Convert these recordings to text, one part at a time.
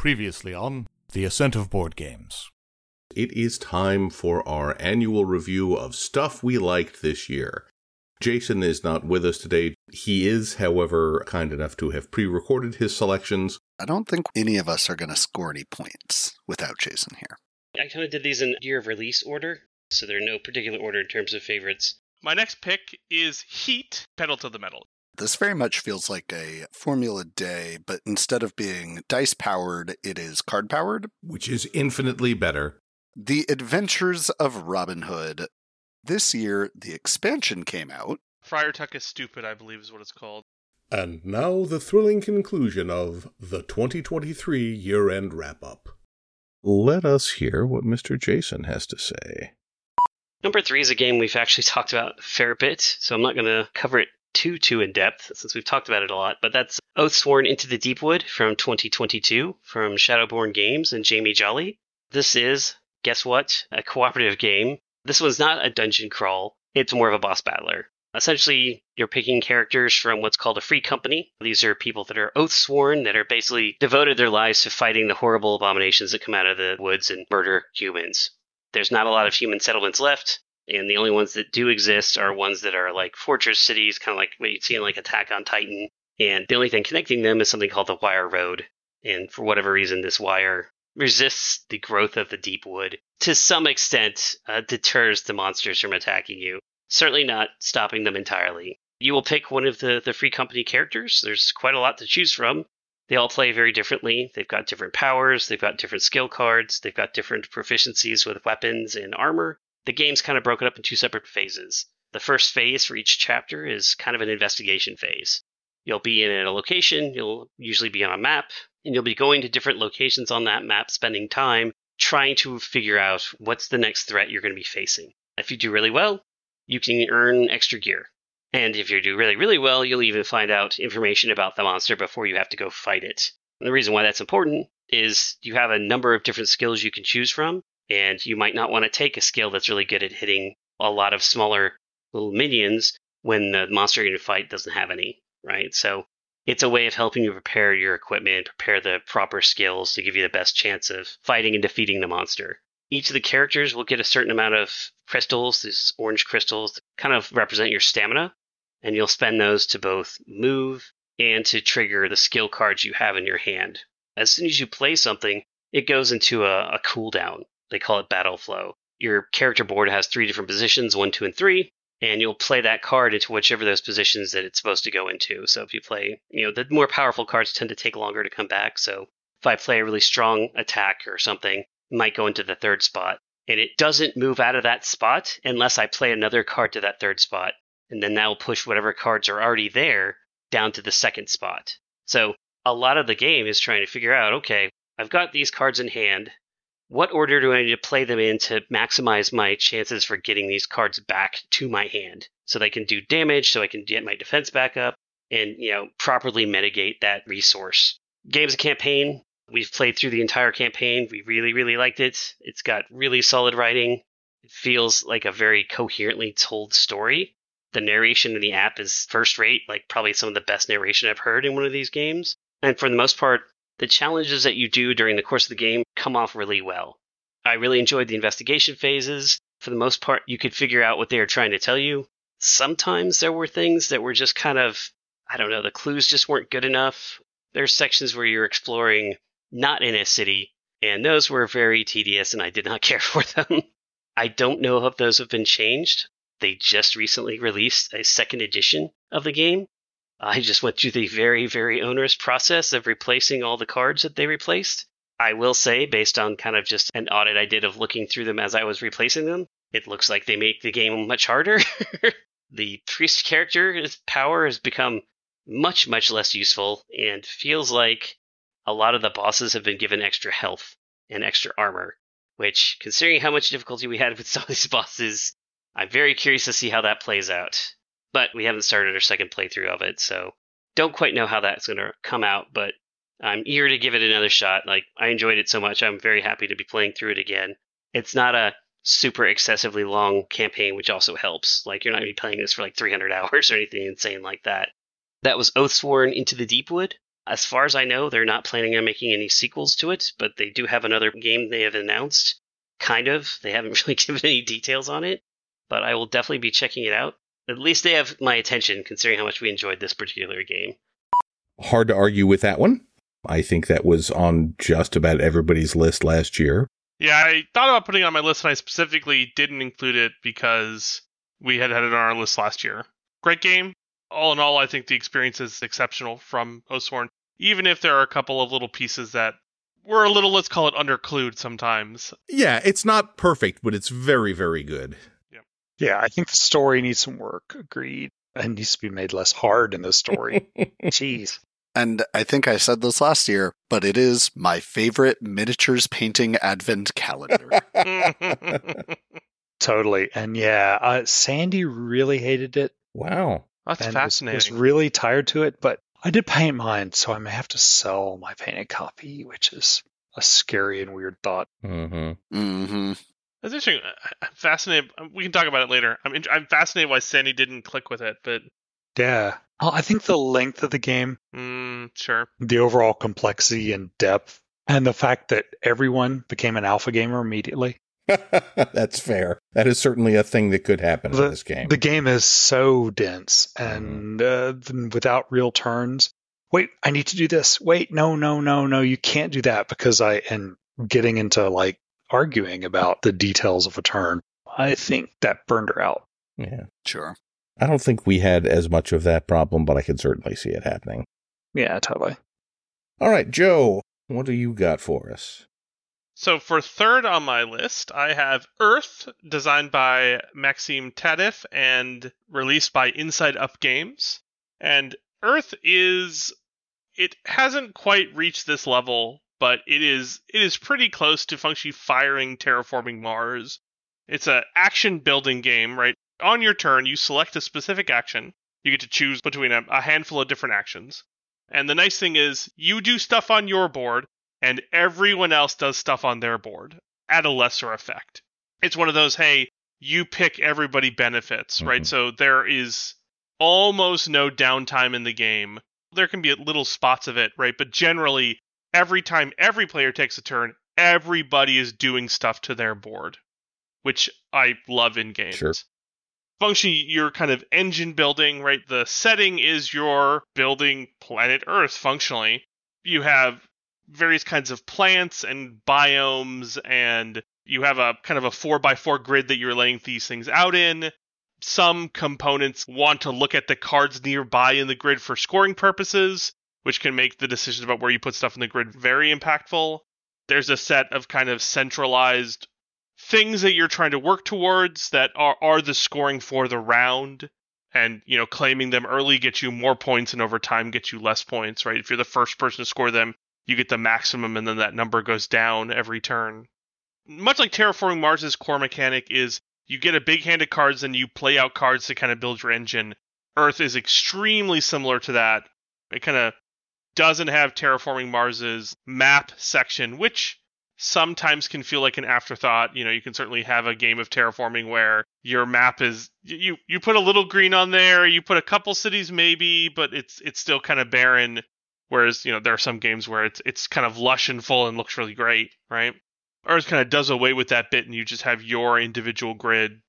Previously on The Ascent of Board Games. It is time for our annual review of stuff we liked this year. Jason is not with us today. He is, however, kind enough to have pre recorded his selections. I don't think any of us are going to score any points without Jason here. I kind of did these in year of release order, so they're no particular order in terms of favorites. My next pick is Heat Pedal to the Metal. This very much feels like a Formula D, but instead of being dice powered, it is card powered. Which is infinitely better. The Adventures of Robin Hood. This year, the expansion came out. Friar Tuck is Stupid, I believe is what it's called. And now the thrilling conclusion of the 2023 year end wrap up. Let us hear what Mr. Jason has to say. Number three is a game we've actually talked about a fair bit, so I'm not going to cover it too too in depth since we've talked about it a lot. But that's Oathsworn Into the Deepwood from 2022 from Shadowborne Games and Jamie Jolly. This is, guess what, a cooperative game. This one's not a dungeon crawl. It's more of a boss battler. Essentially, you're picking characters from what's called a free company. These are people that are oath sworn, that are basically devoted their lives to fighting the horrible abominations that come out of the woods and murder humans. There's not a lot of human settlements left, and the only ones that do exist are ones that are like fortress cities, kind of like what you'd see in like Attack on Titan. And the only thing connecting them is something called the Wire Road. And for whatever reason, this wire resists the growth of the deep wood. To some extent, uh, deters the monsters from attacking you. Certainly not stopping them entirely. You will pick one of the, the free company characters. There's quite a lot to choose from. They all play very differently. They've got different powers, they've got different skill cards, they've got different proficiencies with weapons and armor. The game's kind of broken up in two separate phases. The first phase for each chapter is kind of an investigation phase. You'll be in a location, you'll usually be on a map, and you'll be going to different locations on that map, spending time trying to figure out what's the next threat you're going to be facing. If you do really well, you can earn extra gear. And if you do really, really well, you'll even find out information about the monster before you have to go fight it. And the reason why that's important is you have a number of different skills you can choose from, and you might not want to take a skill that's really good at hitting a lot of smaller little minions when the monster you're going to fight doesn't have any, right? So it's a way of helping you prepare your equipment, prepare the proper skills to give you the best chance of fighting and defeating the monster. Each of the characters will get a certain amount of crystals, these orange crystals, kind of represent your stamina, and you'll spend those to both move and to trigger the skill cards you have in your hand. As soon as you play something, it goes into a, a cooldown. They call it battle flow. Your character board has three different positions, one, two, and three, and you'll play that card into whichever those positions that it's supposed to go into. So if you play, you know, the more powerful cards tend to take longer to come back. So if I play a really strong attack or something, it might go into the third spot. And it doesn't move out of that spot unless I play another card to that third spot. And then that will push whatever cards are already there down to the second spot. So a lot of the game is trying to figure out okay, I've got these cards in hand. What order do I need to play them in to maximize my chances for getting these cards back to my hand so they can do damage, so I can get my defense back up, and you know properly mitigate that resource. Games of campaign We've played through the entire campaign. We really, really liked it. It's got really solid writing. It feels like a very coherently told story. The narration in the app is first rate, like probably some of the best narration I've heard in one of these games. And for the most part, the challenges that you do during the course of the game come off really well. I really enjoyed the investigation phases. For the most part, you could figure out what they were trying to tell you. Sometimes there were things that were just kind of, I don't know, the clues just weren't good enough. There's sections where you're exploring not in a city, and those were very tedious and I did not care for them. I don't know if those have been changed. They just recently released a second edition of the game. I just went through the very, very onerous process of replacing all the cards that they replaced. I will say, based on kind of just an audit I did of looking through them as I was replacing them, it looks like they make the game much harder. the priest character's power has become much, much less useful and feels like a lot of the bosses have been given extra health and extra armor, which, considering how much difficulty we had with some of these bosses, I'm very curious to see how that plays out. But we haven't started our second playthrough of it, so don't quite know how that's going to come out, but I'm eager to give it another shot. Like, I enjoyed it so much, I'm very happy to be playing through it again. It's not a super excessively long campaign, which also helps. Like, you're not going to be playing this for like 300 hours or anything insane like that. That was Oathsworn Into the Deepwood. As far as I know, they're not planning on making any sequels to it, but they do have another game they have announced. Kind of. They haven't really given any details on it, but I will definitely be checking it out. At least they have my attention, considering how much we enjoyed this particular game. Hard to argue with that one. I think that was on just about everybody's list last year. Yeah, I thought about putting it on my list, and I specifically didn't include it because we had had it on our list last year. Great game. All in all, I think the experience is exceptional from Oathsworn, even if there are a couple of little pieces that were a little, let's call it, underclued sometimes. Yeah, it's not perfect, but it's very, very good. Yeah, I think the story needs some work. Agreed. It needs to be made less hard in the story. Jeez. And I think I said this last year, but it is my favorite miniatures painting advent calendar. Totally. And yeah, uh, Sandy really hated it wow. That's and was, fascinating. was really tired to it, but I did paint mine, so I may have to sell my painted copy, which is a scary and weird thought. Mm-hmm. hmm That's interesting. I- I'm fascinated. We can talk about it later. I'm in, I'm fascinated why Sandy didn't click with it, but Yeah. Well, I think the length of the game, mm, sure. the overall complexity and depth, and the fact that everyone became an alpha gamer immediately. That's fair. That is certainly a thing that could happen The- in this game. The game is so dense and uh, without real turns. Wait, I need to do this. Wait, no, no, no, no, you can't do that because I and getting into like arguing about the details of a turn. I think that burned her out. yeah. Sure. I don't think we had as much of that problem, but I could certainly see it happening. Yeah, totally. All right, Joe, what do you got for us? So for third on my list, I have Earth, designed by Maxime Tardif and released by Inside Up Games. And Earth is it hasn't quite reached this level, but it is it is pretty close to functionally firing terraforming Mars. It's an action building game, right? On your turn, you select a specific action. You get to choose between a, a handful of different actions. And the nice thing is, you do stuff on your board, and everyone else does stuff on their board at a lesser effect. It's one of those, hey, you pick everybody benefits, right? Mhm. So there is almost no downtime in the game. There can be little spots of it, right? But generally, every time every player takes a turn, everybody is doing stuff to their board, which I love in games. Sure. Functionally, you're kind of engine building, right? The setting is you're building planet Earth functionally. You have various kinds of plants and biomes, and you have a kind of a four by four grid that you're laying these things out in. Some components want to look at the cards nearby in the grid for scoring purposes, which can make the decisions about where you put stuff in the grid very impactful. There's a set of kind of centralized things that you're trying to work towards that are, are the scoring for the round. And you know claiming them early gets you more points and over time gets you less points right? If you're the first person to score them you get the maximum and then that number goes down every turn. Much like terraforming mars's core mechanic is you get a big hand of cards and you play out cards to kind of build your engine. Earth is extremely similar to that. It kind of doesn't have terraforming mars's map section which sometimes can feel like an afterthought. You know, you can certainly have a game of terraforming where your map is you you put a little green on there, you put a couple cities maybe, but it's it's still kind of barren. Whereas you know there are some games where it's it's kind of lush and full and looks really great, right? Earth kind of does away with that bit, and you just have your individual grid.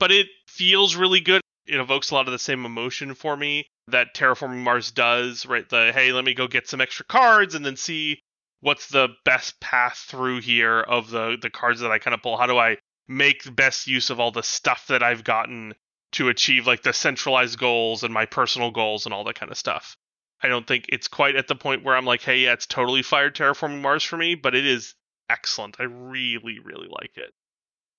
But it feels really good. It evokes a lot of the same emotion for me that Terraforming Mars does, right? The hey, let me go get some extra cards and then see what's the best path through here of the the cards that I kind of pull? How do I make the best use of all the stuff that I've gotten to achieve like the centralized goals and my personal goals and all that kind of stuff? I don't think it's quite at the point where I'm like, hey, yeah, it's totally fired terraforming Mars for me, but it is excellent. I really, really like it.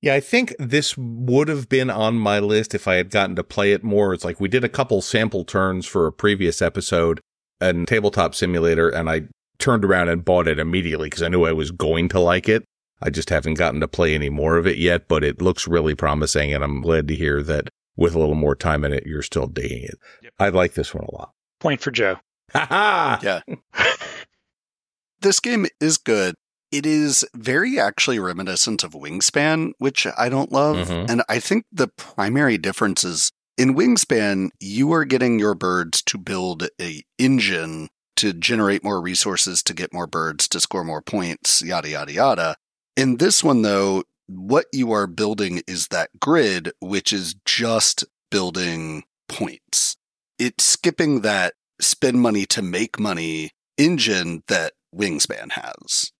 Yeah, I think this would have been on my list if I had gotten to play it more. It's like we did a couple sample turns for a previous episode and tabletop simulator, and I turned around and bought it immediately because I knew I was going to like it. I just haven't gotten to play any more of it yet, but it looks really promising, and I'm glad to hear that with a little more time in it, you're still digging it. Yep. I like this one a lot. Point for Joe. Ha ha! Yeah. this game is good. It is very actually reminiscent of Wingspan, which I don't love. Mhm. And I think the primary difference is in Wingspan, you are getting your birds to build a engine to generate more resources to get more birds to score more points, yada yada yada. In this one though, what you are building is that grid, which is just building points. It's skipping that spend money to make money engine that Wingspan has.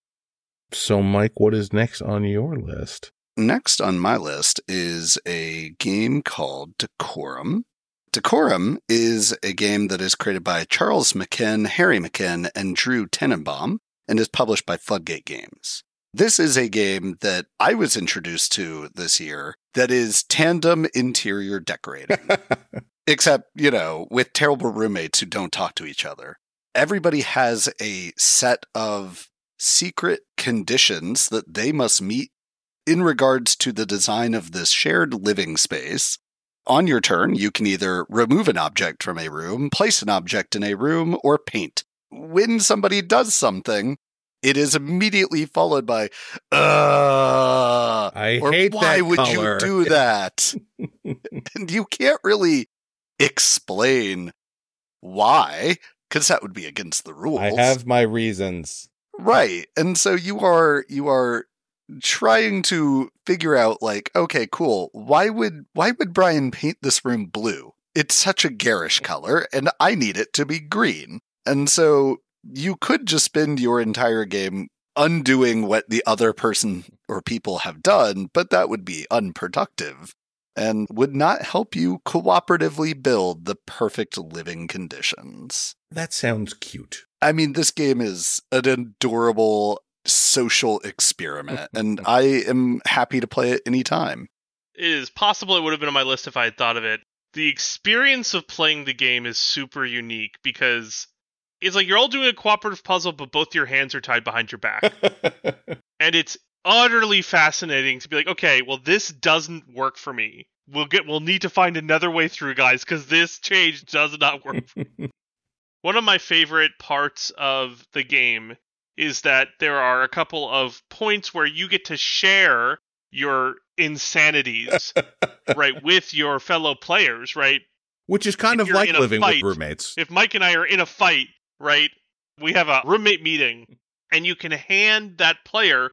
So, Mike, what is next on your list? Next on my list is a game called Decorum. Decorum is a game that is created by Charles McKen, Harry McKen, and Drew Tenenbaum, and is published by Floodgate Games. This is a game that I was introduced to this year that is tandem interior decorating. except, you know, with terrible roommates who don't talk to each other. Everybody has a set of secret conditions that they must meet in regards to the design of this shared living space. On your turn, you can either remove an object from a room, place an object in a room, or paint. When somebody does something, it is immediately followed by, uh, I or hate why would color." you do that? and you can't really explain why, because that would be against the rules. I have my reasons. Right. And so you are you are trying to figure out like, okay, cool. Why would why would Brian paint this room blue? It's such a garish color and I need it to be green. And so you could just spend your entire game undoing what the other person or people have done, but that would be unproductive and would not help you cooperatively build the perfect living conditions. That sounds cute. I mean, this game is an adorable social mm-hmm, experiment, and mm-hmm. I am happy to play it anytime. It is possible it would have been on my list if I had thought of it. The experience of playing the game is super unique because it's like you're all doing a cooperative puzzle, but both your hands are tied behind your back. and it's utterly fascinating to be like, okay, well, this doesn't work for me. We'll get, we'll need to find another way through, guys, because this change does not work. One of my favorite parts of the game is that there are a couple of points where you get to share your insanities, right, with your fellow players, right? Which is kind If of like living fight, with roommates. if Mike and I are in a fight, right, we have a roommate meeting, and you can hand that player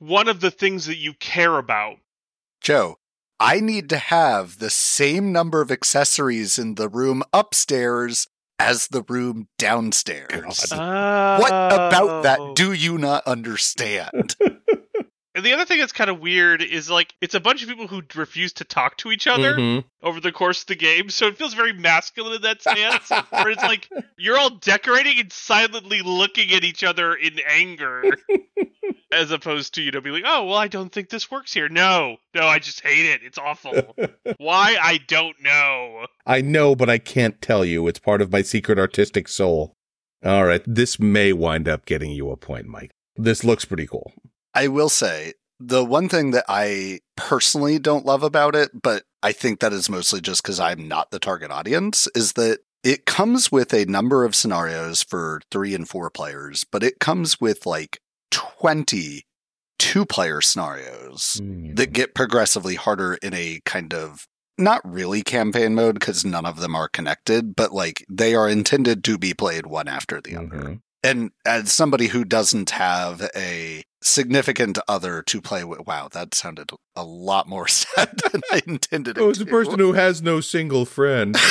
one of the things that you care about. Joe, I need to have the same number of accessories in the room upstairs as the room downstairs. God. What about Oh. that do you not understand? And the other thing that's kind of weird is like it's a bunch of people who refuse to talk to each other Mhm. over the course of the game, so it feels very masculine in that stance. where it's like you're all decorating and silently looking at each other in anger, as opposed to you know being like, "Oh, well, I don't think this works here." No, no, I just hate it. It's awful. Why? I don't know. I know, but I can't tell you. It's part of my secret artistic soul. All right, this may wind up getting you a point, Mike. This looks pretty cool. I will say the one thing that I personally don't love about it, but I think that is mostly just because I'm not the target audience, is that it comes with a number of scenarios for three and four players, but it comes with like 20 two player scenarios that get progressively harder in a kind of not really campaign mode because none of them are connected, but like they are intended to be played one after the other. Mhm. And as somebody who doesn't have a significant other to play with, wow, that sounded a lot more sad than I intended it Oh, it's a person who has no single friend.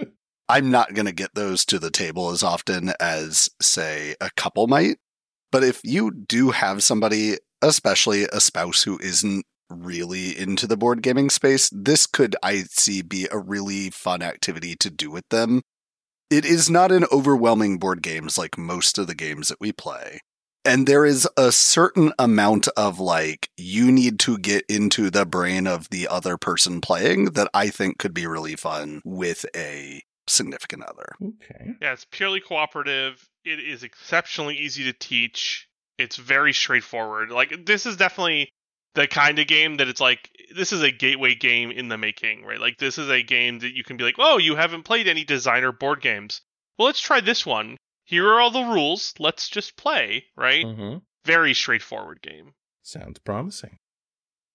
I'm not going to get those to the table as often as, say, a couple might. But if you do have somebody, especially a spouse who isn't really into the board gaming space, this could, I see, be a really fun activity to do with them. It is not an overwhelming board games like most of the games that we play. And there is a certain amount of like, you need to get into the brain of the other person playing that I think could be really fun with a significant other. Okay. Yeah, it's purely cooperative. It is exceptionally easy to teach. It's very straightforward. Like this is definitely the kind of game that it's like this is a gateway game in the making, right? Like this is a game that you can be like, "Oh, you haven't played any designer board games. Well, let's try this one. Here are all the rules. Let's just play." Right? Mm-hmm. Very straightforward game. Sounds promising.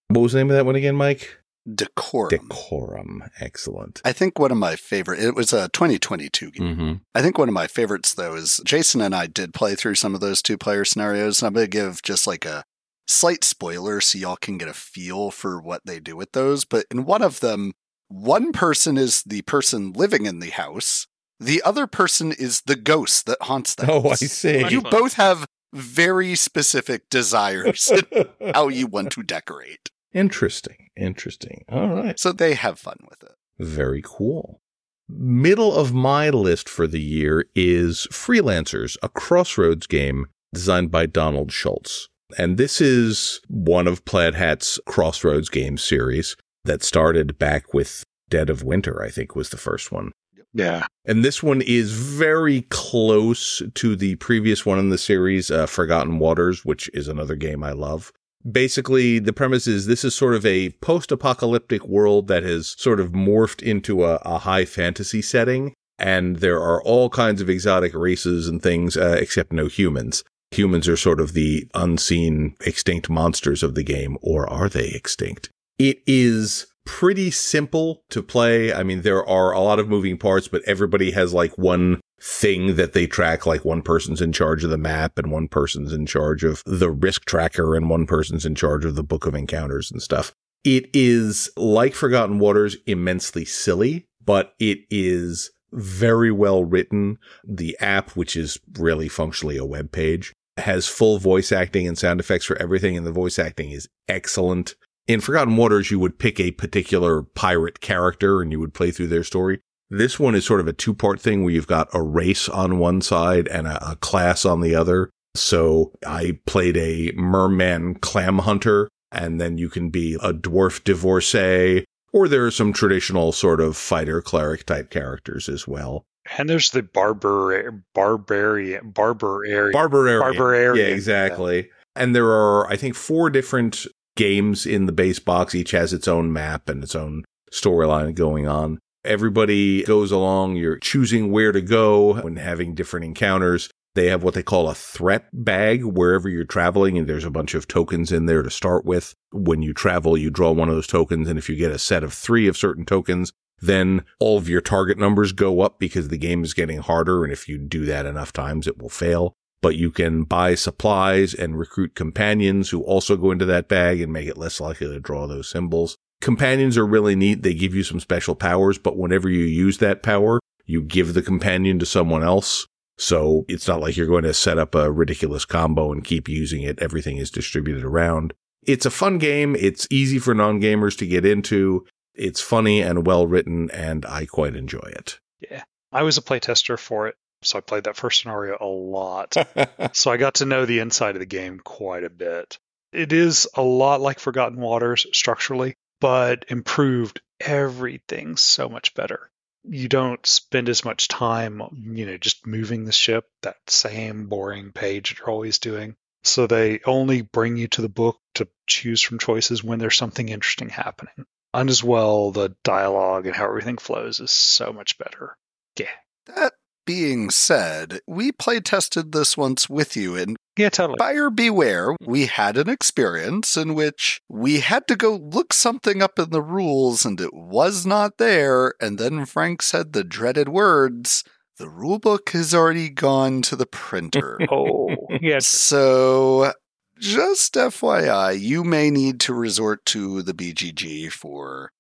What was the name of that one again, Mike? Decorum. Decorum. Excellent. I think one of my favorite, it was a 2022 game. Mm-hmm. I think one of my favorites, though, is Jason and I did play through some of those two player scenarios. And I'm going to give just like a slight spoiler so y'all can get a feel for what they do with those. But in one of them, one person is the person living in the house, the other person is the ghost that haunts the Oh, I see. You both have very specific desires in how you want to decorate. Interesting. Interesting. All right. So they have fun with it. Very cool. Middle of my list for the year is Freelancers, a Crossroads game designed by Donald Schultz. And this is one of Plaid Hat's Crossroads game series that started back with Dead of Winter, I think was the first one. Yeah. And this one is very close to the previous one in the series, uh, Forgotten Waters, which is another game I love. Basically, the premise is this is sort of a post apocalyptic world that has sort of morphed into a, a, high fantasy setting. And there are all kinds of exotic races and things, uh, except no humans. Humans are sort of the unseen extinct monsters of the game, or are they extinct? It is pretty simple to play. I mean, there are a lot of moving parts, but everybody has like one thing that they track. Like one person's in charge of the map and one person's in charge of the risk tracker and one person's in charge of the book of encounters and stuff. It is like Forgotten Waters, immensely silly, but it is very well written. The app, which is really functionally a web page, has full voice acting and sound effects for everything. And the voice acting is excellent in Forgotten Waters, you would pick a particular pirate character and you would play through their story. This one is sort of a two part thing where you've got a race on one side and a, a, class on the other. So I played a merman clam hunter and then you can be a dwarf divorcee or there are some traditional sort of fighter cleric type characters as well. And there's the barbar barbarian barbararian barbarian barbarian. Yeah, exactly. Yeah. And there are, I think, four different games in the base box. Each has its own map and its own storyline going on. Everybody goes along. You're choosing where to go when having different encounters. They have what they call a threat bag wherever you're traveling, and there's a bunch of tokens in there to start with. When you travel, you draw one of those tokens, and if you get a set of three of certain tokens, then all of your target numbers go up because the game is getting harder. And if you do that enough times, it will fail but you can buy supplies and recruit companions who also go into that bag and make it less likely to draw those symbols. Companions are really neat. They give you some special powers, but whenever you use that power, you give the companion to someone else. So it's not like you're going to set up a ridiculous combo and keep using it. Everything is distributed around. It's a fun game. It's easy for non-gamers to get into. It's funny and well written, and I quite enjoy it. Yeah. I was a playtester for it. So I played that first scenario a lot. so I got to know the inside of the game quite a bit. It is a lot like Forgotten Waters structurally, but improved everything so much better. You don't spend as much time, you know, just moving the ship, that same boring page that you're always doing. So they only bring you to the book to choose from choices when there's something interesting happening. And as well, the dialogue and how everything flows is so much better. Yeah. That being said, we play tested this once with you, and yeah, totally. buyer beware, we had an experience in which we had to go look something up in the rules and it was not there, and then Frank said the dreaded words. The rulebook has already gone to the printer. oh, yes. So, just FYI, you may need to resort to the BGG for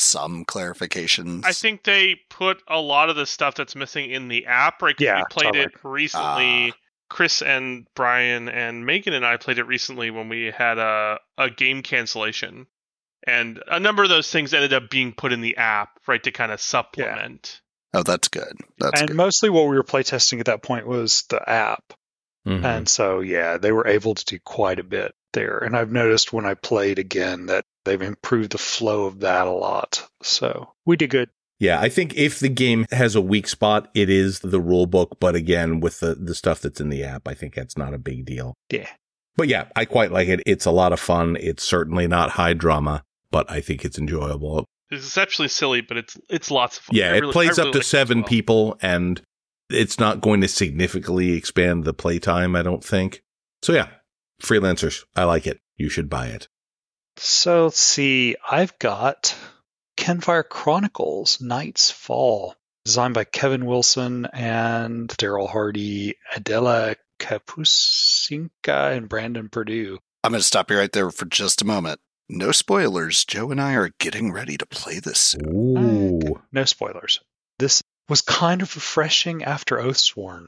some clarifications. I think they put a lot of the stuff that's missing in the app. Right? Yeah, we played totally. it recently. Uh, Chris and Brian and Megan and I played it recently when we had a a game cancellation, and a number of those things ended up being put in the app, right, to kind of supplement. Yeah. Oh, that's good. That's and good. mostly what we were playtesting at that point was the app. Mhm. And so, yeah, they were able to do quite a bit there. And I've noticed when I played again that they've improved the flow of that a lot. So we did good. Yeah, I think if the game has a weak spot, it is the rule book. But again, with the, the stuff that's in the app, I think that's not a big deal. Yeah. But yeah, I quite like it. It's a lot of fun. It's certainly not high drama, but I think it's enjoyable. It's exceptionally silly, but it's it's lots of fun. Yeah, I it really- plays I up to like seven well. people, and it's not going to significantly expand the playtime, I don't think. So yeah, freelancers, I like it. You should buy it. So let's see. I've got Kinfire Chronicles Night's Fall, designed by Kevin Wilson and Daryl Hardy, Adela Kapusinka, and Brandon Purdue. I'm going to stop you right there for just a moment. No spoilers. Joe and I are getting ready to play this soon. Ooh. No spoilers. This was kind of refreshing after Oathsworn.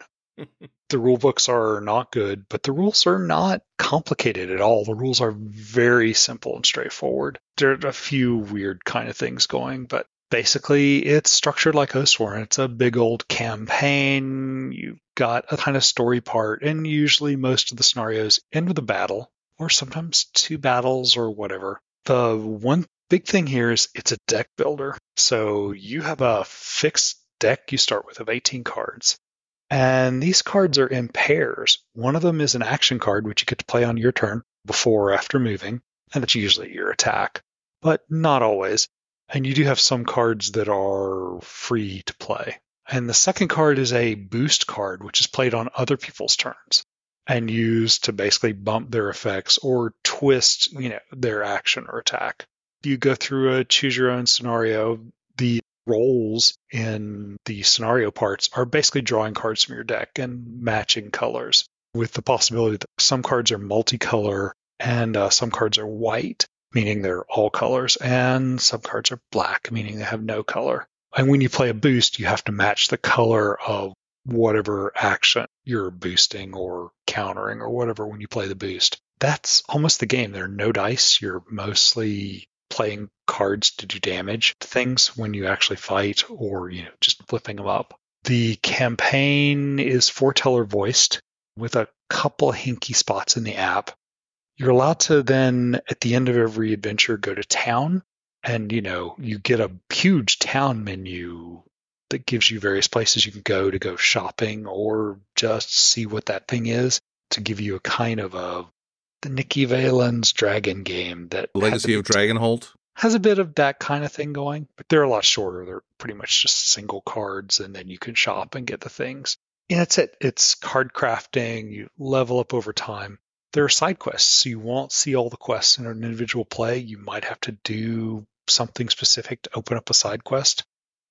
The rule books are not good, but the rules are not complicated at all. The rules are very simple and straightforward. There are a few weird kind of things going, but basically it's structured like Oathsworn. It's a big old campaign. You've got a kind of story part, and usually most of the scenarios end with a battle, or sometimes two battles or whatever. The one big thing here is it's a deck builder. So you have a fixed deck you start with of 18 cards. And these cards are in pairs. One of them is an action card, which you get to play on your turn before or after moving, and that's usually your attack, but not always. And you do have some cards that are free to play. And the second card is a boost card, which is played on other people's turns and used to basically bump their effects or twist, you know, their action or attack. You go through a choose your own scenario. The roles in the scenario parts are basically drawing cards from your deck and matching colors with the possibility that some cards are multicolor and uh, some cards are white, meaning they're all colors, and some cards are black, meaning they have no color. And when you play a boost, you have to match the color of whatever action you're boosting or countering or whatever when you play the boost. That's almost the game. There are no dice. You're mostly playing cards to do damage to things when you actually fight or you know just flipping them up. The campaign is foreteller voiced with a couple hinky spots in the app. You're allowed to then at the end of every adventure go to town and you know you get a huge town menu that gives you various places you can go to go shopping or just see what that thing is to give you a kind of a the Nikki Valen's dragon game that Legacy of Dragonholt. has a bit of that kind of thing going, but they're a lot shorter. They're pretty much just single cards, and then you can shop and get the things. And that's it. It's card crafting. You level up over time. There are side quests, so you won't see all the quests in an individual play. You might have to do something specific to open up a side quest.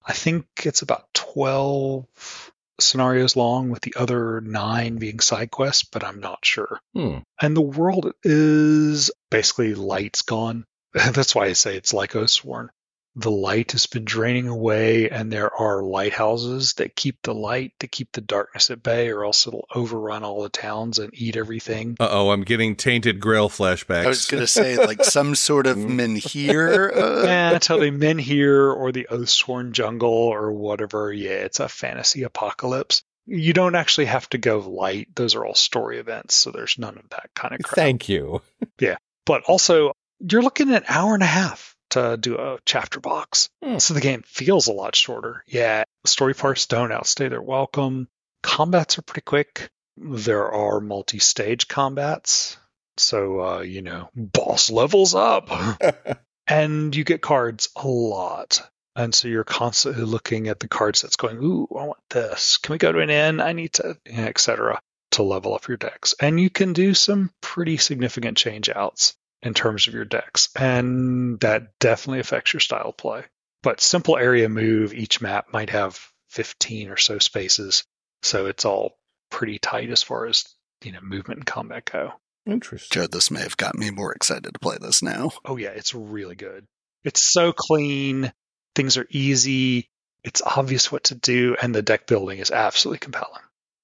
I think it's about 12 scenarios long, with the other nine being side quests, but I'm not sure Hmm. and the world is basically lights gone. That's why I say it's like Oathsworn. The light has been draining away, and there are lighthouses that keep the light, to keep the darkness at bay, or else it'll overrun all the towns and eat everything. Uh oh, I'm getting tainted grail flashbacks. I was going to say, like some sort of menhir. Uh, Yeah, until the menhir or the Oathsworn jungle or whatever. Yeah, it's a fantasy apocalypse. You don't actually have to go light; those are all story events, so there's none of that kind of crap. Thank you. Yeah. But also you're looking at an hour and a half to do a chapter box. Hmm. So the game feels a lot shorter. Yeah, story parts don't outstay their welcome. Combats are pretty quick. There are multi-stage combats. So uh, you know, boss levels up. and you get cards a lot. And so you're constantly looking at the card sets going, ooh, I want this. Can we go to an inn? I need to, etc. to level up your decks. And you can do some pretty significant change outs in terms of your decks. And that definitely affects your style of play. But simple area move, each map might have 15 or so spaces. So it's all pretty tight as far as, you know, movement and combat go. Interesting. Joe, this may have got me more excited to play this now. Oh yeah, it's really good. It's so clean. Things are easy. It's obvious what to do, and the deck building is absolutely compelling.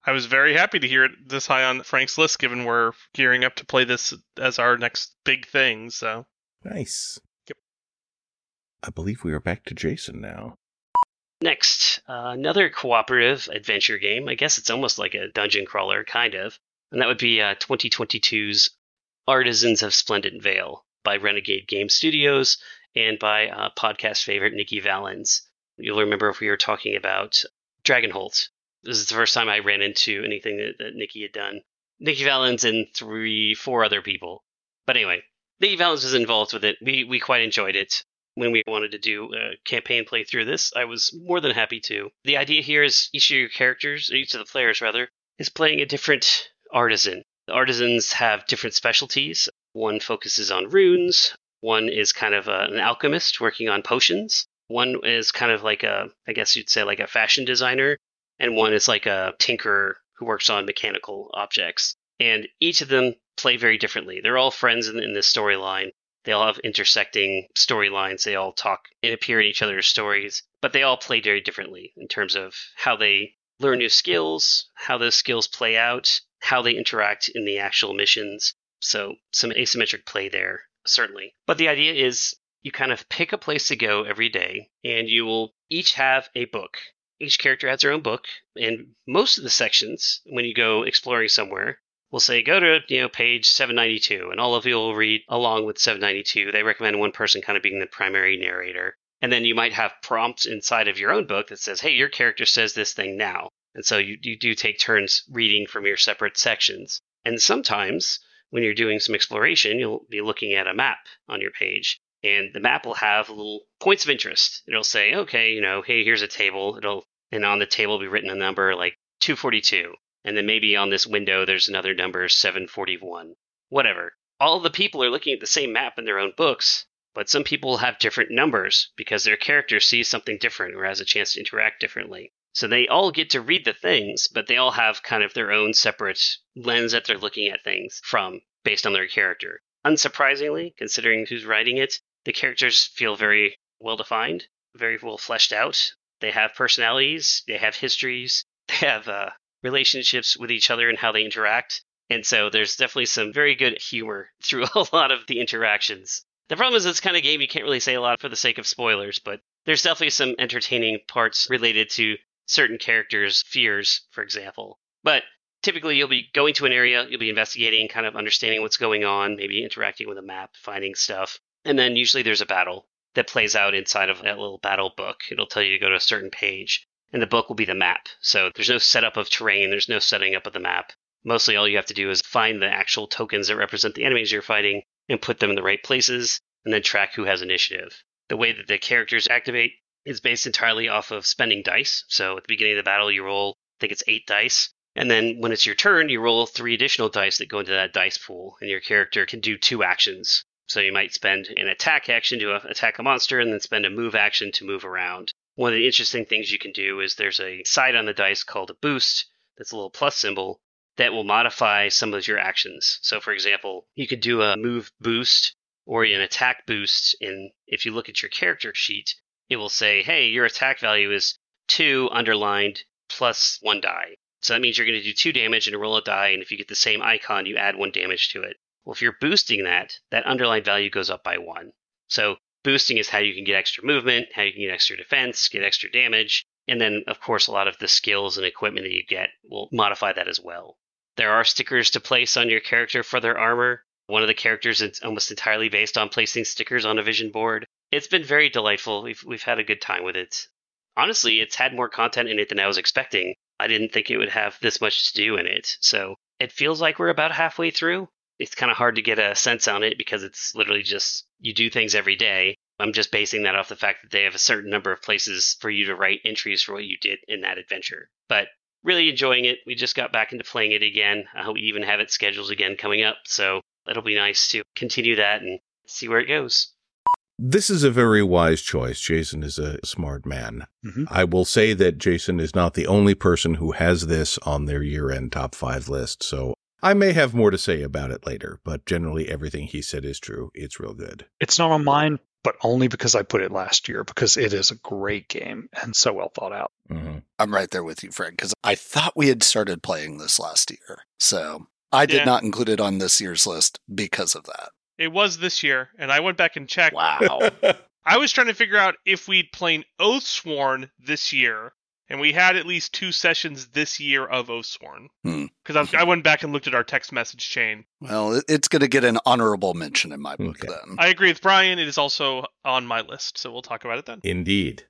I was very happy to hear it this high on Frank's list, given we're gearing up to play this as our next big thing. So Nice. Yep. I believe we are back to Jason now. Next, uh, another cooperative adventure game. I guess it's almost like a dungeon crawler, kind of. and that would be uh, 2022's Artisans of Splendent Vale by Renegade Game Studios and by uh, podcast favorite Nikki Valens. You'll remember if we were talking about Dragonholt. This is the first time I ran into anything that, that Nikki had done. Nikki Valens and three, four other people. But anyway, Nikki Valens was involved with it. We we quite enjoyed it. When we wanted to do a campaign play through this, I was more than happy to. The idea here is each of your characters, each of the players rather, is playing a different artisan. The artisans have different specialties. One focuses on runes, one is kind of a, an alchemist working on potions, one is kind of like a, I guess you'd say, like a fashion designer, and one is like a tinkerer who works on mechanical objects. And each of them play very differently. They're all friends in, in this storyline. They all have intersecting storylines. They all talk and appear in each other's stories, but they all play very differently in terms of how they learn new skills, how those skills play out, how they interact in the actual missions. So some asymmetric play there, certainly. But the idea is you kind of pick a place to go every day, and you will each have a book. Each character has their own book, and most of the sections, when you go exploring somewhere, will say go to you know page 792 and all of you will read along with 792 they recommend one person kind of being the primary narrator. And then you might have prompts inside of your own book that says hey your character says this thing now. And so you, you do take turns reading from your separate sections. And sometimes when you're doing some exploration you'll be looking at a map on your page and the map will have little points of interest. It'll say okay you know hey here's a table. It'll and on the table will be written a number like 242 and then maybe on this window there's another number 741 whatever. All the people are looking at the same map in their own books but some people have different numbers because their character sees something different or has a chance to interact differently. So they all get to read the things but they all have kind of their own separate lens that they're looking at things from based on their character. Unsurprisingly considering who's writing it the characters feel very well defined very well fleshed out they have personalities they have histories they have uh, relationships with each other and how they interact. And so there's definitely some very good humor through a lot of the interactions. The problem is it's kind of game you can't really say a lot for the sake of spoilers, but there's definitely some entertaining parts related to certain characters' fears, for example. But typically you'll be going to an area, you'll be investigating, kind of understanding what's going on, maybe interacting with a map, finding stuff. And then usually there's a battle that plays out inside of that little battle book. It'll tell you to go to a certain page and the book will be the map. So there's no setup of terrain, there's no setting up of the map. Mostly all you have to do is find the actual tokens that represent the enemies you're fighting and put them in the right places, and then track who has initiative. The way that the characters activate is based entirely off of spending dice. So at the beginning of the battle, you roll, I think it's eight dice. And then when it's your turn, you roll three additional dice that go into that dice pool, and your character can do two actions. So you might spend an attack action to attack a monster, and then spend a move action to move around. One of the interesting things you can do is there's a side on the dice called a boost that's a little plus symbol that will modify some of your actions. So, for example, you could do a move boost or an attack boost. And if you look at your character sheet, it will say, hey, your attack value is two underlined plus one die. So that means you're going to do two damage and roll a die. And if you get the same icon, you add one damage to it. Well, if you're boosting that, that underlying value goes up by one. So Boosting is how you can get extra movement, how you can get extra defense, get extra damage, and then, of course, a lot of the skills and equipment that you get will modify that as well. There are stickers to place on your character for their armor. One of the characters is almost entirely based on placing stickers on a vision board. It's been very delightful. We've, we've had a good time with it. Honestly, it's had more content in it than I was expecting. I didn't think it would have this much to do in it. So it feels like we're about halfway through it's kind of hard to get a sense on it because it's literally just you do things every day. I'm just basing that off the fact that they have a certain number of places for you to write entries for what you did in that adventure. But really enjoying it. We just got back into playing it again. I hope we even have it scheduled again coming up. So it'll be nice to continue that and see where it goes. This is a very wise choice. Jason is a smart man. Mm-hmm. I will say that Jason is not the only person who has this on their year end top five list. So I may have more to say about it later, but generally everything he said is true. It's real good. It's not on mine, but only because I put it last year because it is a great game and so well thought out. Mm-hmm. I'm right there with you, Fred, because I thought we had started playing this last year. So I did Yeah. not include it on this year's list because of that. It was this year, and I went back and checked. Wow. I was trying to figure out if we'd played Oathsworn this year, And we had at least two sessions this year of Oathsworn. Hmm. Because I, I went back and looked at our text message chain. Well, it's going to get an honorable mention in my book Okay. then. I agree with Brian. It is also on my list, so we'll talk about it then. Indeed.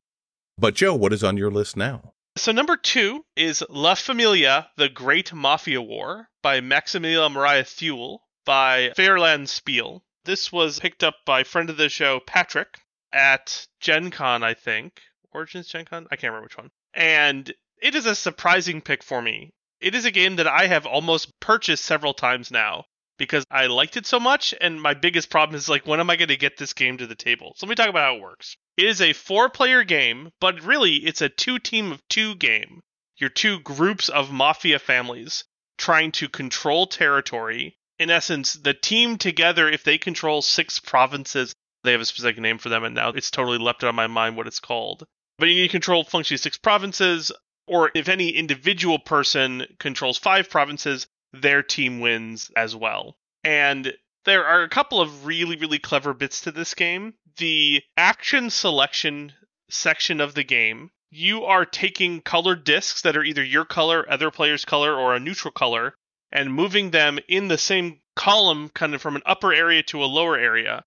But Joe, what is on your list now? So number two is La Famiglia, The Great Mafia War by Maximilian Maria Thiele by Feuerland Spiel. This was picked up by friend of the show Patrick at Gen Con, I think. Origins Gen Con? I can't remember which one. And it is a surprising pick for me. It is a game that I have almost purchased several times now because I liked it so much. And my biggest problem is like, when am I going to get this game to the table? So let me talk about how it works. It is a four player game, but really it's a two team of two game. Your two groups of mafia families trying to control territory. In essence, the team together, if they control six provinces, they have a specific name for them, and now it's totally leapt out of my mind what it's called. But you need to control functionally six provinces, or if any individual person controls five provinces, their team wins as well. And there are a couple of really, really clever bits to this game. The action selection section of the game, you are taking colored discs that are either your color, other player's color, or a neutral color, and moving them in the same column, kind of from an upper area to a lower area.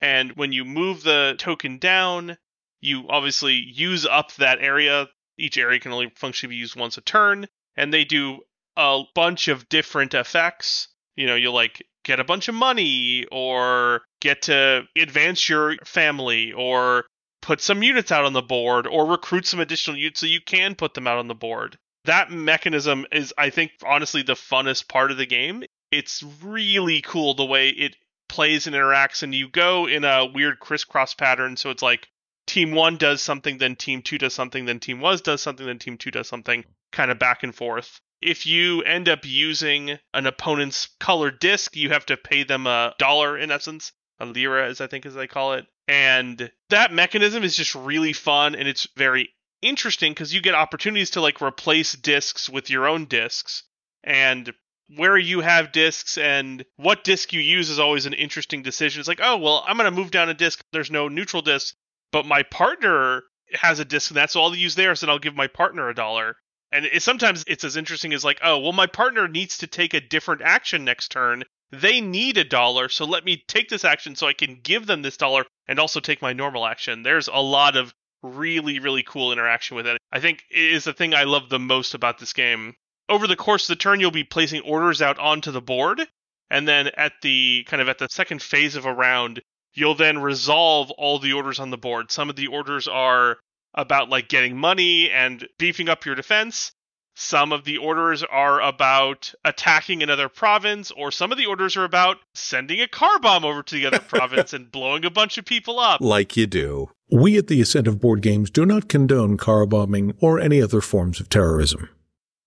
And when you move the token down, you obviously use up that area. Each area can only functionally be used once a turn, and they do a bunch of different effects. You know, you'll like get a bunch of money, or get to advance your family, or put some units out on the board, or recruit some additional units so you can put them out on the board. That mechanism is, I think, honestly the funnest part of the game. It's really cool the way it plays and interacts, and you go in a weird crisscross pattern. So it's like team one does something, then team two does something, then team was does something, then team two does something, kind of back and forth. If you end up using an opponent's colored disc, you have to pay them a dollar in essence, a lira, as I think as they call it. And that mechanism is just really fun, and it's very interesting because you get opportunities to like replace discs with your own discs and where you have discs and what disc you use is always an interesting decision. It's like, oh, well, I'm going to move down a disc. There's no neutral disc, but my partner has a disc and that's all I'll use theirs, and I'll give my partner a dollar. And it, sometimes it's as interesting as like, oh, well, my partner needs to take a different action next turn. They need a dollar, so let me take this action so I can give them this dollar and also take my normal action. There's a lot of really, really cool interaction with it. I think is the thing I love the most about this game. Over the course of the turn, you'll be placing orders out onto the board, and then at the kind of at the second phase of a round, you'll then resolve all the orders on the board. Some of the orders are about like getting money and beefing up your defense. Some of the orders are about attacking another province, or some of the orders are about sending a car bomb over to the other province and blowing a bunch of people up. Like you do. We at the Ascent of Board Games do not condone car bombing or any other forms of terrorism.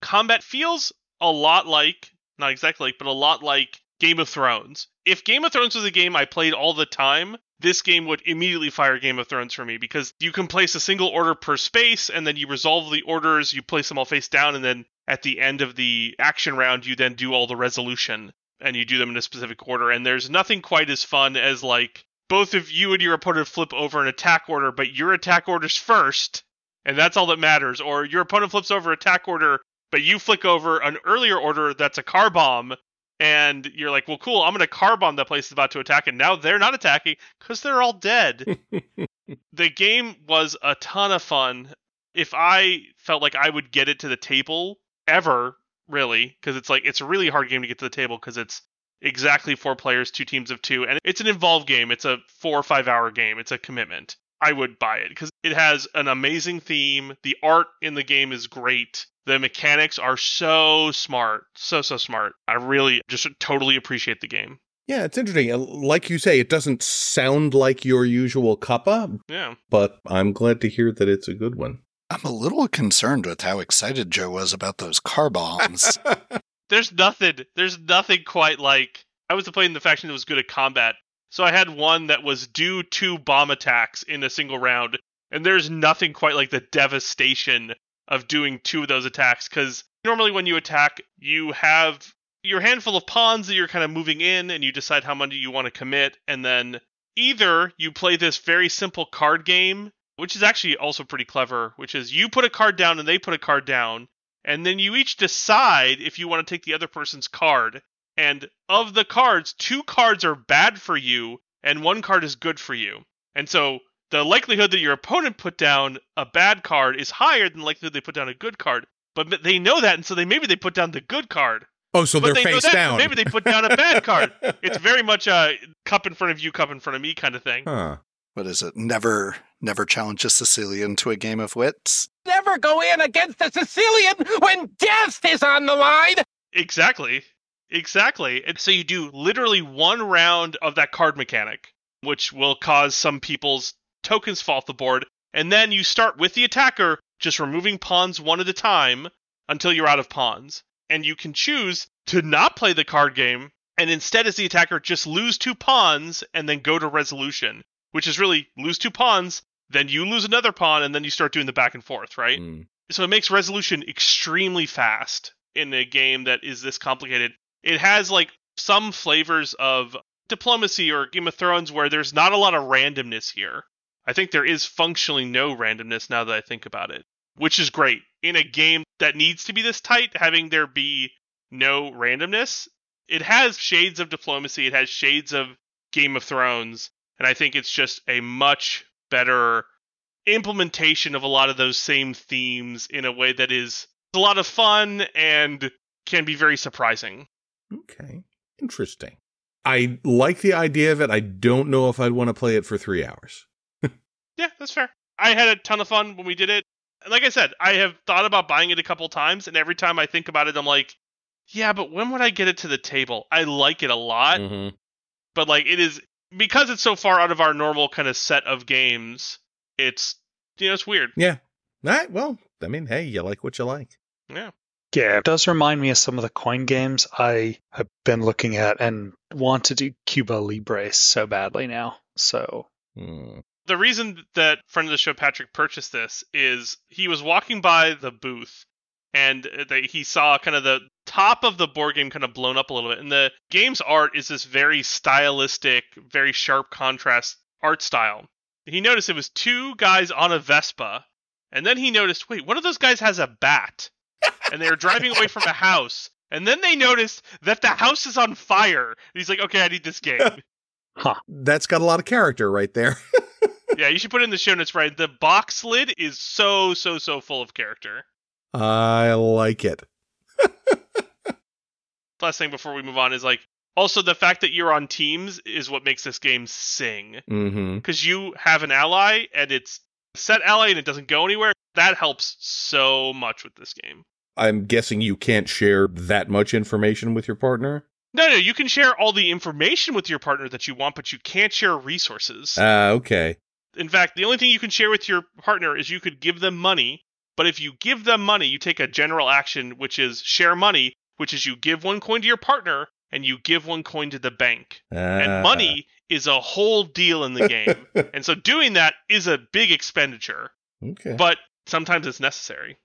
combat feels a lot like, not exactly like, but a lot like Game of Thrones. If Game of Thrones was a game I played all the time, this game would immediately fire Game of Thrones for me because you can place a single order per space and then you resolve the orders, you place them all face down, and then at the end of the action round, you then do all the resolution and you do them in a specific order. And there's nothing quite as fun as like both of you and your opponent flip over an attack order, but your attack order's first, and that's all that matters. Or your opponent flips over attack order, but you flick over an earlier order that's a car bomb, and you're like, well, cool, I'm going to car bomb that place is about to attack, and now they're not attacking because they're all dead. the game was a ton of fun. If I felt like I would get it to the table ever, really, because it's like it's a really hard game to get to the table because it's exactly four players, two teams of two, and it's an involved game. It's a four or five hour game. It's a commitment. I would buy it because it has an amazing theme. The art in the game is great. The mechanics are so smart, so so smart. I really just totally appreciate the game. Yeah, it's interesting. Like you say, it doesn't sound like your usual cuppa, Yeah. but I'm glad to hear that it's a good one. I'm a little concerned with how excited Joe was about those car bombs. there's nothing there's nothing quite like I was playing the faction that was good at combat. So I had one that was do two bomb attacks in a single round, and there's nothing quite like the devastation of doing two of those attacks cuz normally when you attack, you have your handful of pawns that you're kind of moving in and you decide how many you want to commit and then either you play this very simple card game which is actually also pretty clever, which is you put a card down and they put a card down, and then you each decide if you want to take the other person's card. And of the cards, two cards are bad for you and one card is good for you. And so the likelihood that your opponent put down a bad card is higher than the likelihood they put down a good card. But they know that, and so they maybe they put down the good card. Oh, so But they're they face that, down. maybe they put down a bad card. It's very much a cup in front of you, cup in front of me kind of thing. Huh. What is it? Never, never challenge a Sicilian to a game of wits. Never go in against a Sicilian when death is on the line. Exactly. Exactly. And so you do literally one round of that card mechanic, which will cause some people's tokens fall off the board. And then you start with the attacker just removing pawns one at a time until you're out of pawns. And you can choose to not play the card game and instead, as the attacker, just lose two pawns and then go to resolution, which is really lose two pawns, then you lose another pawn, and then you start doing the back and forth, right? Hmm. so it makes resolution extremely fast in a game that is this complicated. It has like some flavors of diplomacy or Game of Thrones where there's not a lot of randomness here. I think there is functionally no randomness now that I think about it, which is great. In a game that needs to be this tight, having there be no randomness, it has shades of diplomacy, it has shades of Game of Thrones, and I think it's just a much better implementation of a lot of those same themes in a way that is a lot of fun and can be very surprising. Okay. Interesting. I like the idea of it. I don't know if I'd want to play it for three hours. Yeah, that's fair. I had a ton of fun when we did it. And like I said, I have thought about buying it a couple times, and every time I think about it, I'm like, yeah, but when would I get it to the table? I like it a lot, Mhm. but like it is because it's so far out of our normal kind of set of games. It's you know it's weird. Yeah. All right. Well, I mean, hey, you like what you like. Yeah. Yeah, it does remind me of some of the coin games I have been looking at and want to do Cuba Libre so badly now. So Hmm. The reason that friend of the show Patrick purchased this is he was walking by the booth and that he saw kind of the top of the board game kind of blown up a little bit. And the game's art is this very stylistic very sharp contrast art style. He noticed it was two guys on a vespa and then he noticed wait one of those guys has a bat. And they were driving away from a house and then they noticed that the house is on fire. And he's like okay i need this game. That's got a lot of character right there. yeah, you should put it in the show notes, right? The box lid is so, so, so full of character. I like it. Last thing before we move on is like also the fact that you're on teams is what makes this game sing. Mm-hmm. Because you have an ally and it's a set ally and it doesn't go anywhere. That helps so much with this game. I'm guessing you can't share that much information with your partner. No, no, you can share all the information with your partner that you want, but you can't share resources. Ah, okay. In fact, the only thing you can share with your partner is you could give them money. But if you give them money, you take a general action, which is share money, which is you give one coin to your partner and you give one coin to the bank. Ah. And money is a whole deal in the game. and so doing that is a big expenditure, Okay. but sometimes it's necessary.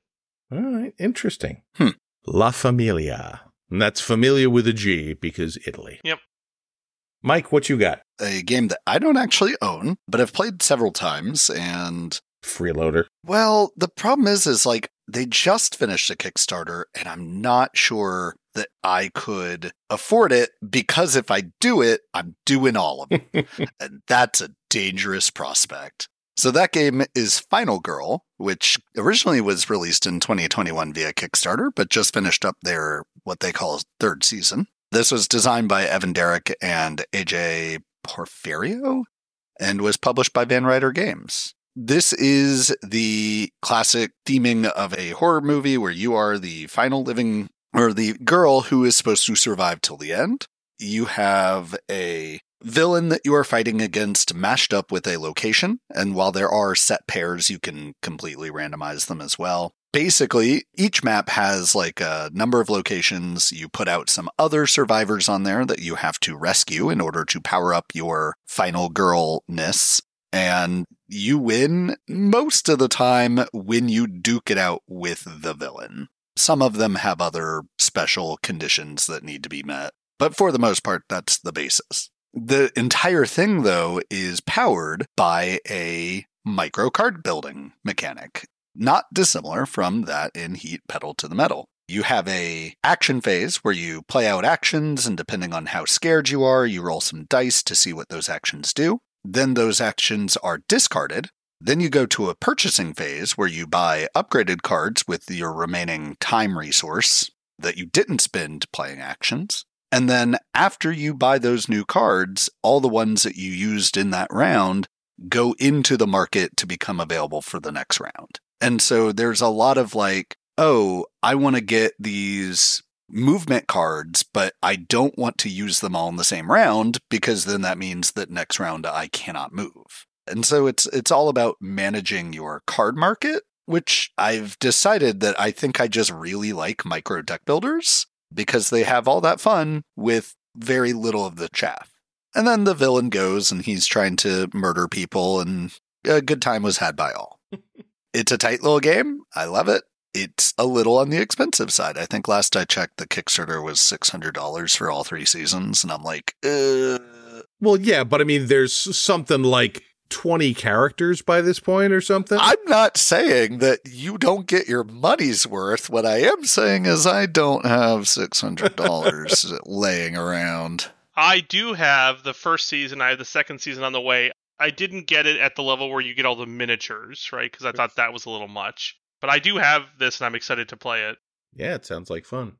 All right. Interesting. Hmm. La Famiglia. And that's familiar with a G because Italy. Yep. Mike, what you got? A game that I don't actually own, but I've played several times and Freeloader. Well, the problem is, is like they just finished a Kickstarter, and I'm not sure that I could afford it because if I do it, I'm doing all of it. and that's a dangerous prospect. So that game is Final Girl, which originally was released in 2021 via Kickstarter, but just finished up their what they call third season. This was designed by Evan Derrick and AJ Porfirio and was published by Van Ryder Games. This is the classic theming of a horror movie where you are the final living or the girl who is supposed to survive till the end. You have a villain that you are fighting against mashed up with a location. And while there are set pairs, you can completely randomize them as well. Basically, each map has like a number of locations. You put out some other survivors on there that you have to rescue in order to power up your final girlness. And you win most of the time when you duke it out with the villain. Some of them have other special conditions that need to be met, but for the most part, that's the basis. The entire thing, though, is powered by a micro card building mechanic, not dissimilar from that in Heat Pedal to the Metal. You have a action phase where you play out actions and depending on how scared you are, you roll some dice to see what those actions do. Then those actions are discarded. Then you go to a purchasing phase where you buy upgraded cards with your remaining time resource that you didn't spend playing actions. And then after you buy those new cards, all the ones that you used in that round go into the market to become available for the next round. And so there's a lot of like, oh, I want to get these movement cards, but I don't want to use them all in the same round because then that means that next round I cannot move. And so it's it's all about managing your card market, which I've decided that I think I just really like micro deck builders because they have all that fun with very little of the chaff. And then the villain goes and he's trying to murder people and a good time was had by all. it's a tight little game. I love it it's a little on the expensive side. I think last I checked, the Kickstarter was six hundred dollars for all three seasons, and I'm like, uh. Well, yeah, but I mean, there's something like 20 characters by this point or something. I'm not saying that you don't get your money's worth. What I am saying is I don't have $600 laying around. I do have the first season. I have the second season on the way. I didn't get it at the level where you get all the miniatures, right? Because I thought that was a little much. But I do have this and I'm excited to play it. Yeah, it sounds like fun.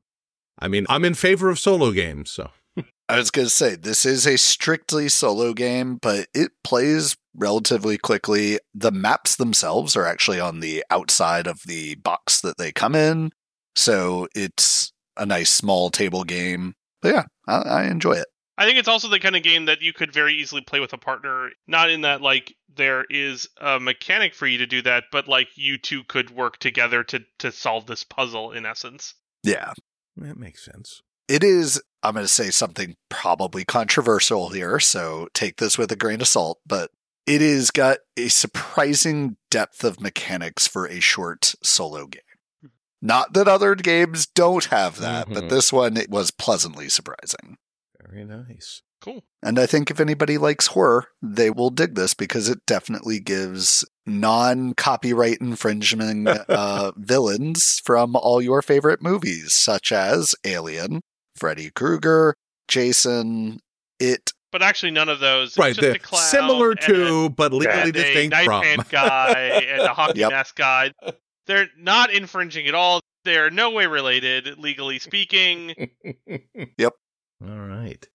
I mean, I'm in favor of solo games, so. I was going to say, this is a strictly solo game, but it plays relatively quickly. The maps themselves are actually on the outside of the box that they come in. So it's a nice small table game. But yeah, I, I enjoy it. I think it's also the kind of game that you could very easily play with a partner. Not in that like there is a mechanic for you to do that, but like you two could work together to to solve this puzzle in essence. Yeah, that makes sense. It is. I'm going to say something probably controversial here, so take this with a grain of salt. But it has got a surprising depth of mechanics for a short solo game. Not that other games don't have that, mm-hmm. but this one it was pleasantly surprising. Very nice. Cool. And I think if anybody likes horror, they will dig this because it definitely gives non copyright infringement uh, villains from all your favorite movies, such as Alien, Freddy Krueger, Jason, It. But actually, none of those. Right, they're similar to, but legally distinct a from. Hand guy and a hockey yep. mask guy. They're not infringing at all. They're no way related, legally speaking. yep. All right.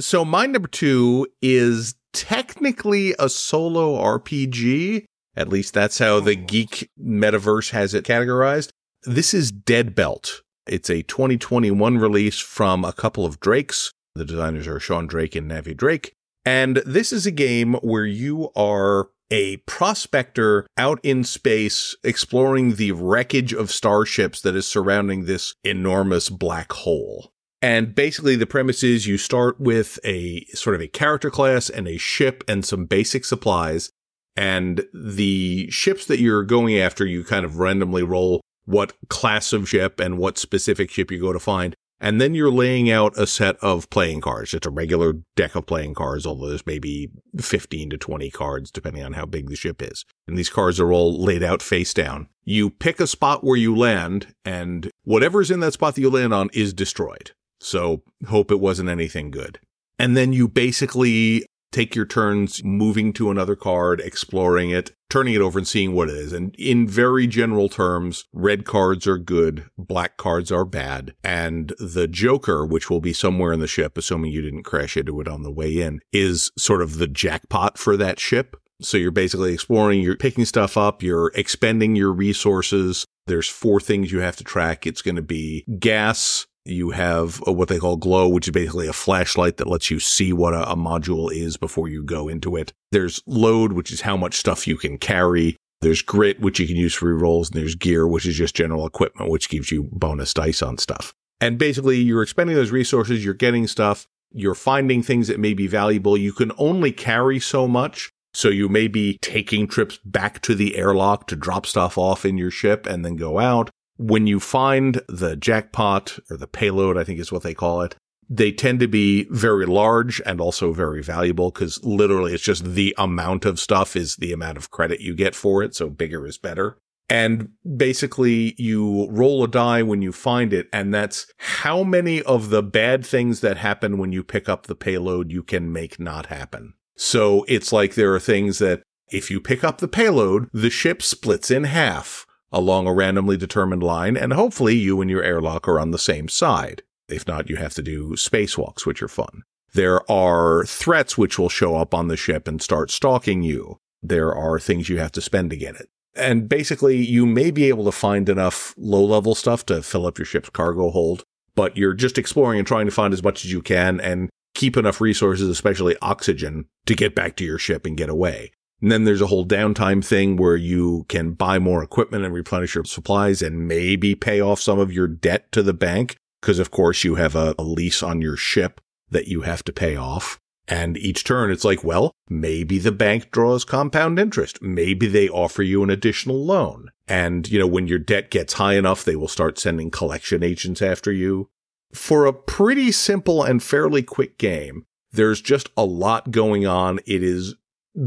So my number two is technically a solo RPG. At least that's how the oh. geek metaverse has it categorized. This is Dead Belt. It's a 2021 release from a couple of Drakes. The designers are Sean Drake and Navi Drake. And this is a game where you are a prospector out in space exploring the wreckage of starships that is surrounding this enormous black hole. And basically the premise is you start with a sort of a character class and a ship and some basic supplies. And the ships that you're going after, you kind of randomly roll what class of ship and what specific ship you go to find. And then you're laying out a set of playing cards. It's a regular deck of playing cards, although there's maybe 15 to 20 cards, depending on how big the ship is. And these cards are all laid out face down. You pick a spot where you land, and whatever's in that spot that you land on is destroyed. So hope it wasn't anything good. And then you basically take your turns moving to another card, exploring it, turning it over and seeing what it is. And in very general terms, red cards are good, black cards are bad. And the Joker, which will be somewhere in the ship, assuming you didn't crash into it on the way in, is sort of the jackpot for that ship. So you're basically exploring, you're picking stuff up, you're expending your resources. There's four things you have to track. It's going to be gas, you have what they call glow, which is basically a flashlight that lets you see what a, a, module is before you go into it. There's load, which is how much stuff you can carry. There's grit, which you can use for rerolls. And there's gear, which is just general equipment, which gives you bonus dice on stuff. And basically you're expending those resources. You're getting stuff. You're finding things that may be valuable. You can only carry so much. So you may be taking trips back to the airlock to drop stuff off in your ship and then go out when you find the jackpot or the payload, I think is what they call it, They tend to be very large and also very valuable because literally it's just the amount of stuff is the amount of credit you get for it. So bigger is better. And basically you roll a die when you find it. And that's how many of the bad things that happen when you pick up the payload you can make not happen. So it's like there are things that if you pick up the payload, the ship splits in half along a randomly determined line, and hopefully you and your airlock are on the same side. If not, you have to do spacewalks, which are fun. There are threats which will show up on the ship and start stalking you. There are things you have to spend to get it. And basically, you may be able to find enough low level stuff to fill up your ship's cargo hold, but you're just exploring and trying to find as much as you can and keep enough resources, especially oxygen, to get back to your ship and get away. And then there's a whole downtime thing where you can buy more equipment and replenish your supplies and maybe pay off some of your debt to the bank. Cause of course you have a, a, lease on your ship that you have to pay off. And each turn it's like, well, maybe the bank draws compound interest. Maybe they offer you an additional loan. And, you know, when your debt gets high enough, they will start sending collection agents after you. For a pretty simple and fairly quick game, there's just a lot going on. It is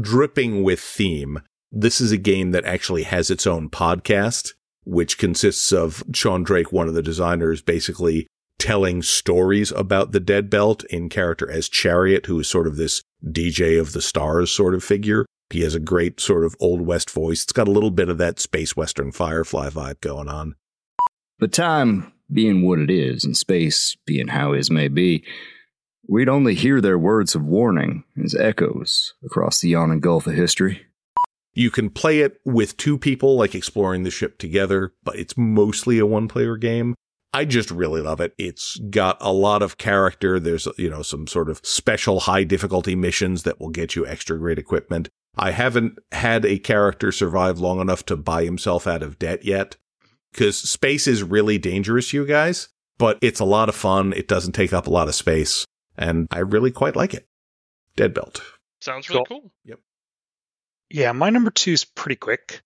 dripping with theme. This is a game that actually has its own podcast, which consists of Sean Drake, one of the designers, basically telling stories about the Dead Belt in character as Chariot, who is sort of this DJ of the stars sort of figure. He has a great sort of old west voice. It's got a little bit of that space western firefly vibe going on. But time being what it is, and space being how is may be, We'd only hear their words of warning as echoes across the yawning gulf of history. You can play it with two people, like exploring the ship together, but it's mostly a one player game. I just really love it. It's got a lot of character. There's, you know, some sort of special high difficulty missions that will get you extra great equipment. I haven't had a character survive long enough to buy himself out of debt yet because space is really dangerous, you guys, but it's a lot of fun. It doesn't take up a lot of space and I really quite like it. Dead Belt. Sounds really cool. cool. Yep. Yeah, my number two is pretty quick.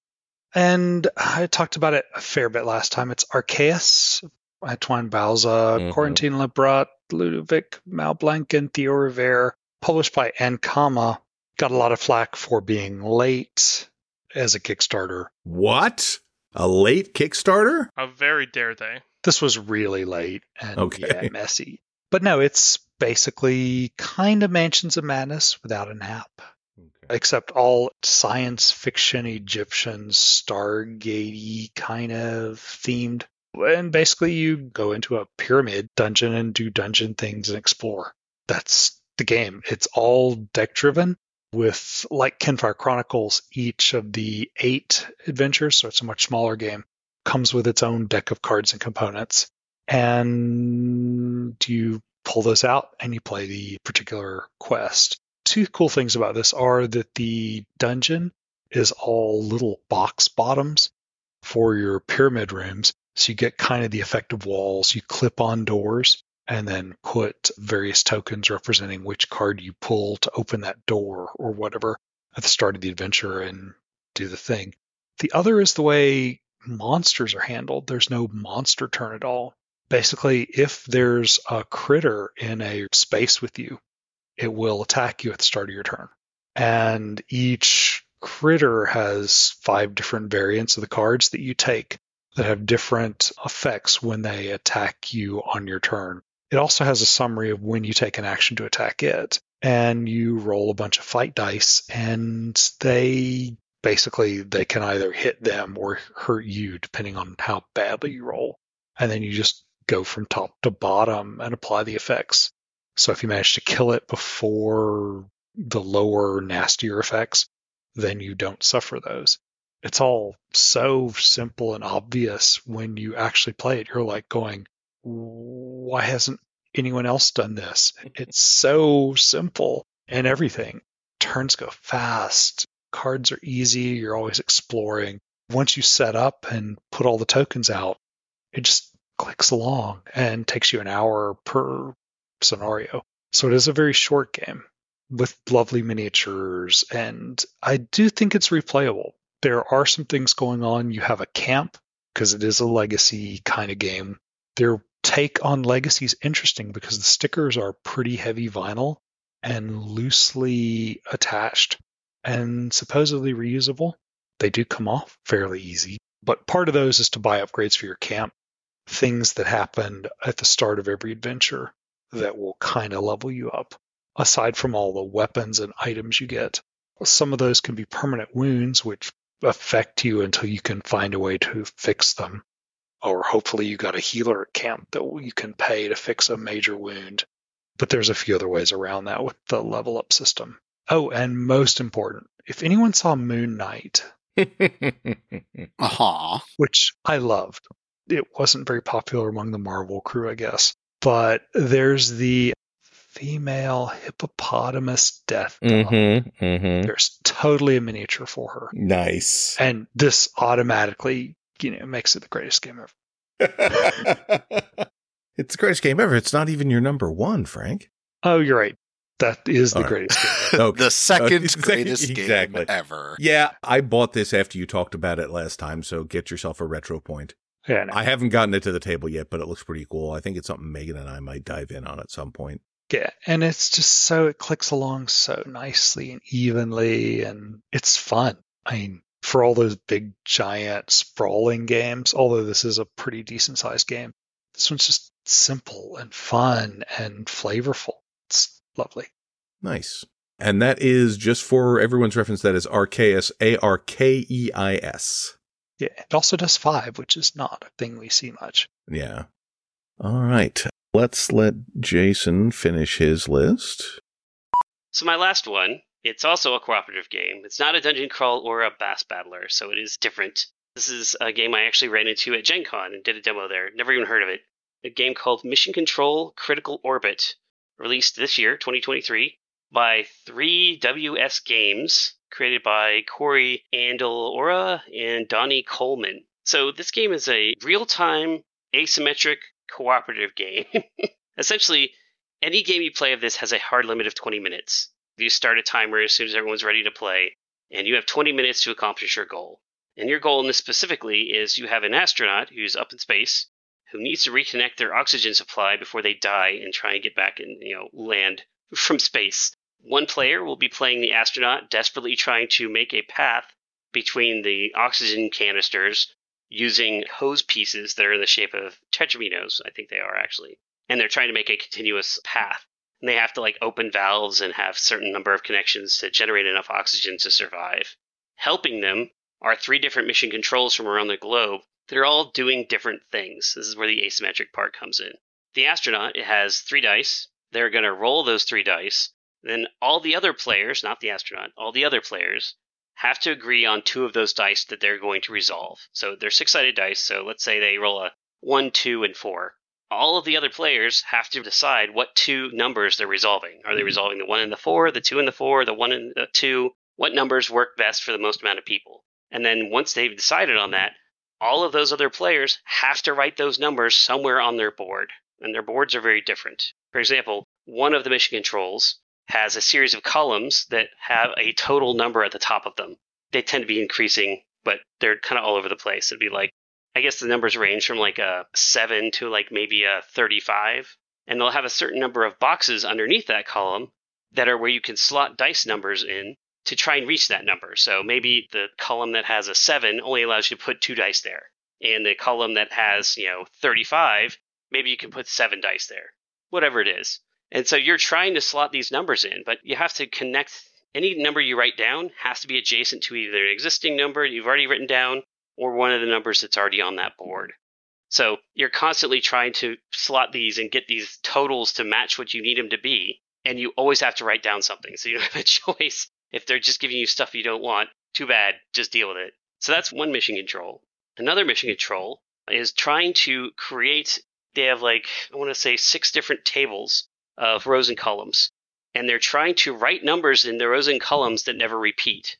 And I talked about it a fair bit last time. It's Arkeis, Antoine Bauza, mm-hmm. Corentin Lebrat, Ludovic Maublanc, and Théo Rivière, published by Ankama. Got a lot of flack for being late as a Kickstarter. What? A late Kickstarter? How very dare they? This was really late and okay. yeah, messy. But no, it's basically kind of Mansions of Madness without an app. Okay. Except all science fiction Egyptian Stargate kind of themed. And basically you go into a pyramid dungeon and do dungeon things and explore. That's the game. It's all deck driven with like Kinfire Chronicles, each of the eight adventures, so it's a much smaller game, comes with its own deck of cards and components. And do you pull those out and you play the particular quest. Two cool things about this are that the dungeon is all little box bottoms for your pyramid rooms. So you get kind of the effect of walls. You clip on doors and then put various tokens representing which card you pull to open that door or whatever at the start of the adventure and do the thing. The other is the way monsters are handled. There's no monster turn at all basically, if there's a critter in a space with you, it will attack you at the start of your turn. And each critter has five different variants of the cards that you take that have different effects when they attack you on your turn. It also has a summary of when you take an action to attack it. And you roll a bunch of fight dice, and they basically they can either hit them or hurt you depending on how badly you roll. And then you just go from top to bottom and apply the effects. So if you manage to kill it before the lower, nastier effects, then you don't suffer those. It's all so simple and obvious when you actually play it. You're like going, why hasn't anyone else done this? It's so simple and everything. Turns go fast. Cards are easy. You're always exploring. Once you set up and put all the tokens out, it just clicks along and takes you an hour per scenario. So it is a very short game with lovely miniatures, and I do think it's replayable. There are some things going on. You have a camp because it is a legacy kind of game. There take on Legacy is interesting because the stickers are pretty heavy vinyl and loosely attached and supposedly reusable. They do come off fairly easy, but part of those is to buy upgrades for your camp, things that happened at the start of every adventure that will kind of level you up. Aside from all the weapons and items you get, some of those can be permanent wounds, which affect you until you can find a way to fix them. Or hopefully you got a healer at camp that you can pay to fix a major wound. But there's a few other ways around that with the level up system. Oh, and most important, if anyone saw Moon Knight, Aha. which I loved, it wasn't very popular among the Marvel crew, I guess. But there's the female hippopotamus death. mm-hmm. Mm-hmm. There's totally a miniature for her. Nice. And this automatically, you know, makes it the greatest game ever. it's the greatest game ever. It's not even your number one, Frank. Oh, you're right. That is the All right. greatest game. ever. Okay. The second Okay, greatest exactly. game ever. Yeah, I bought this after you talked about it last time, so get yourself a retro point. Yeah, no. I haven't gotten it to the table yet, but it looks pretty cool. I think it's something Megan and I might dive in on at some point. Yeah, and it's just so it clicks along so nicely and evenly, and it's fun. I mean, for all those big, giant, sprawling games, although this is a pretty decent sized game, this one's just simple and fun and flavorful. It's lovely. Nice. And that is just for everyone's reference, that is Arkeis, A R K E I S. Yeah, it also does five, which is not a thing we see much. Yeah. All right. Let's let Jason finish his list. So my last one, it's also a cooperative game. It's not a dungeon crawl or a bass battler, so it is different. This is a game I actually ran into at Gen Con and did a demo there. Never even heard of it. A game called Mission Control Critical Orbit, released this year, 2023, by 3WS Games, created by Corey Andalora and Donnie Coleman. So this game is a real-time asymmetric cooperative game. Essentially, any game you play of this has a hard limit of 20 minutes. You start a timer as soon as everyone's ready to play, and you have 20 minutes to accomplish your goal. And your goal in this specifically is you have an astronaut who's up in space who needs to reconnect their oxygen supply before they die and try and get back and you know land from space. One player will be playing the astronaut desperately trying to make a path between the oxygen canisters using hose pieces that are in the shape of tetraminos, I think they are actually. And they're trying to make a continuous path. And they have to like open valves and have certain number of connections to generate enough oxygen to survive. Helping them are three different mission controls from around the globe that are all doing different things. This is where the asymmetric part comes in. The astronaut it has three dice. They're going to roll those three dice. Then all the other players, not the astronaut, all the other players have to agree on two of those dice that they're going to resolve. So they're six sided dice. So let's say they roll a one, two, and four. All of the other players have to decide what two numbers they're resolving. Are they mm-hmm. resolving the one and the four, the two and the four, the one and the two? What numbers work best for the most amount of people? And then once they've decided on that, all of those other players have to write those numbers somewhere on their board. And their boards are very different. For example, one of the mission controls has a series of columns that have a total number at the top of them. They tend to be increasing, but they're kind of all over the place. It'd be like, I guess the numbers range from like a 7 to like maybe a 35. And they'll have a certain number of boxes underneath that column that are where you can slot dice numbers in to try and reach that number. So maybe the column that has a 7 only allows you to put two dice there. And the column that has, you know, 35, maybe you can put seven dice there. Whatever it is. And so you're trying to slot these numbers in, but you have to connect any number you write down has to be adjacent to either an existing number you've already written down or one of the numbers that's already on that board. So you're constantly trying to slot these and get these totals to match what you need them to be, and you always have to write down something. So you don't have a choice. If they're just giving you stuff you don't want, too bad, just deal with it. So that's one mission control. Another mission control is trying to create, they have like, I want to say six different tables of rows and columns. And they're trying to write numbers in the rows and columns that never repeat.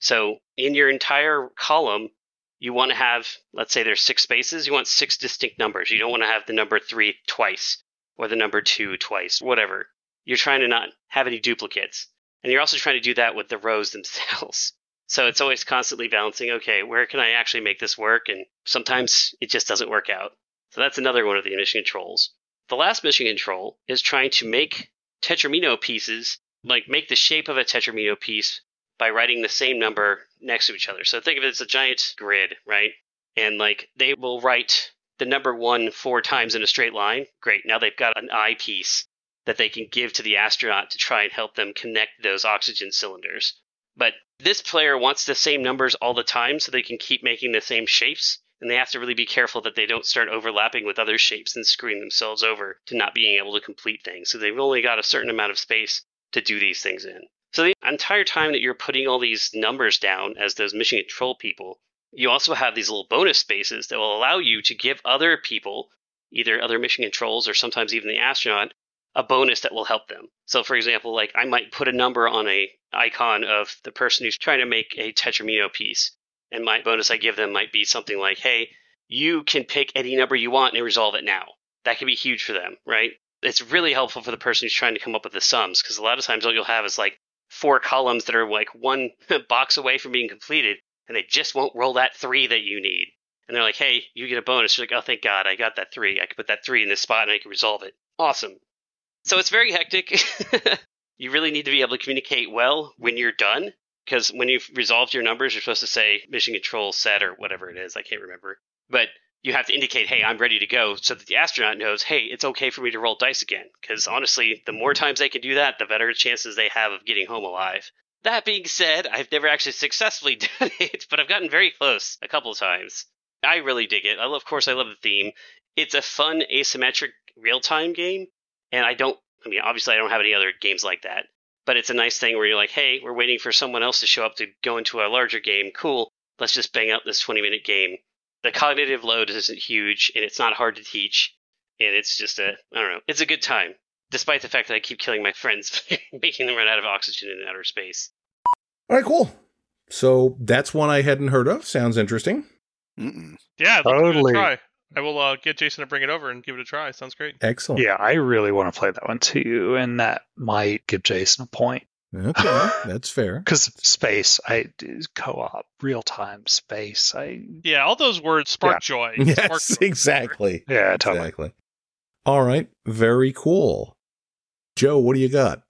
So in your entire column, you want to have, let's say there's six spaces, you want six distinct numbers. You don't want to have the number three twice or the number two twice, whatever. You're trying to not have any duplicates. And you're also trying to do that with the rows themselves. So it's always constantly balancing, okay, where can I actually make this work? And sometimes it just doesn't work out. So that's another one of the mission controls. The last mission control is trying to make Tetramino pieces, like make the shape of a Tetramino piece by writing the same number next to each other. So think of it as a giant grid, right? And like they will write the number one four times in a straight line. Great. Now they've got an eye piece that they can give to the astronaut to try and help them connect those oxygen cylinders. But this player wants the same numbers all the time so they can keep making the same shapes. And they have to really be careful that they don't start overlapping with other shapes and screwing themselves over to not being able to complete things. So they've only got a certain amount of space to do these things in. So the entire time that you're putting all these numbers down as those mission control people, you also have these little bonus spaces that will allow you to give other people, either other mission controls or sometimes even the astronaut, a bonus that will help them. So for example, like I might put a number on a icon of the person who's trying to make a Tetramino piece. And my bonus I give them might be something like, hey, you can pick any number you want and resolve it now. That could be huge for them, right? It's really helpful for the person who's trying to come up with the sums because a lot of times what you'll have is like four columns that are like one box away from being completed and they just won't roll that three that you need. And they're like, hey, you get a bonus. You're like, oh, thank God, I got that three. I can put that three in this spot and I can resolve it. Awesome. So it's very hectic. you really need to be able to communicate well when you're done because when you've resolved your numbers, you're supposed to say mission control set or whatever it is. I can't remember. But you have to indicate, hey, I'm ready to go so that the astronaut knows, hey, it's okay for me to roll dice again. Because honestly, the more times they can do that, the better chances they have of getting home alive. That being said, I've never actually successfully done it, but I've gotten very close a couple of times. I really dig it. I love, of course, I love the theme. It's a fun asymmetric real time game, and I don't. I mean, obviously, I don't have any other games like that. But it's a nice thing where you're like, hey, we're waiting for someone else to show up to go into a larger game. Cool. Let's just bang out this 20 minute game. The cognitive load isn't huge, and it's not hard to teach. And it's just a, I don't know, it's a good time, despite the fact that I keep killing my friends, making them run out of oxygen in outer space. All right, cool. So that's one I hadn't heard of. Sounds interesting. Mm-mm. Yeah, I'd love to give it a Totally. Try. I will uh, get Jason to bring it over and give it a try. Sounds great. Excellent. Yeah, I really want to play that one too, and that might give Jason a point Okay, that's fair. because space, I co-op, real time space. I Yeah, all those words spark joy. Spark Yes, joy. exactly. yeah, totally. Exactly. All right, very cool. Joe, what do you got?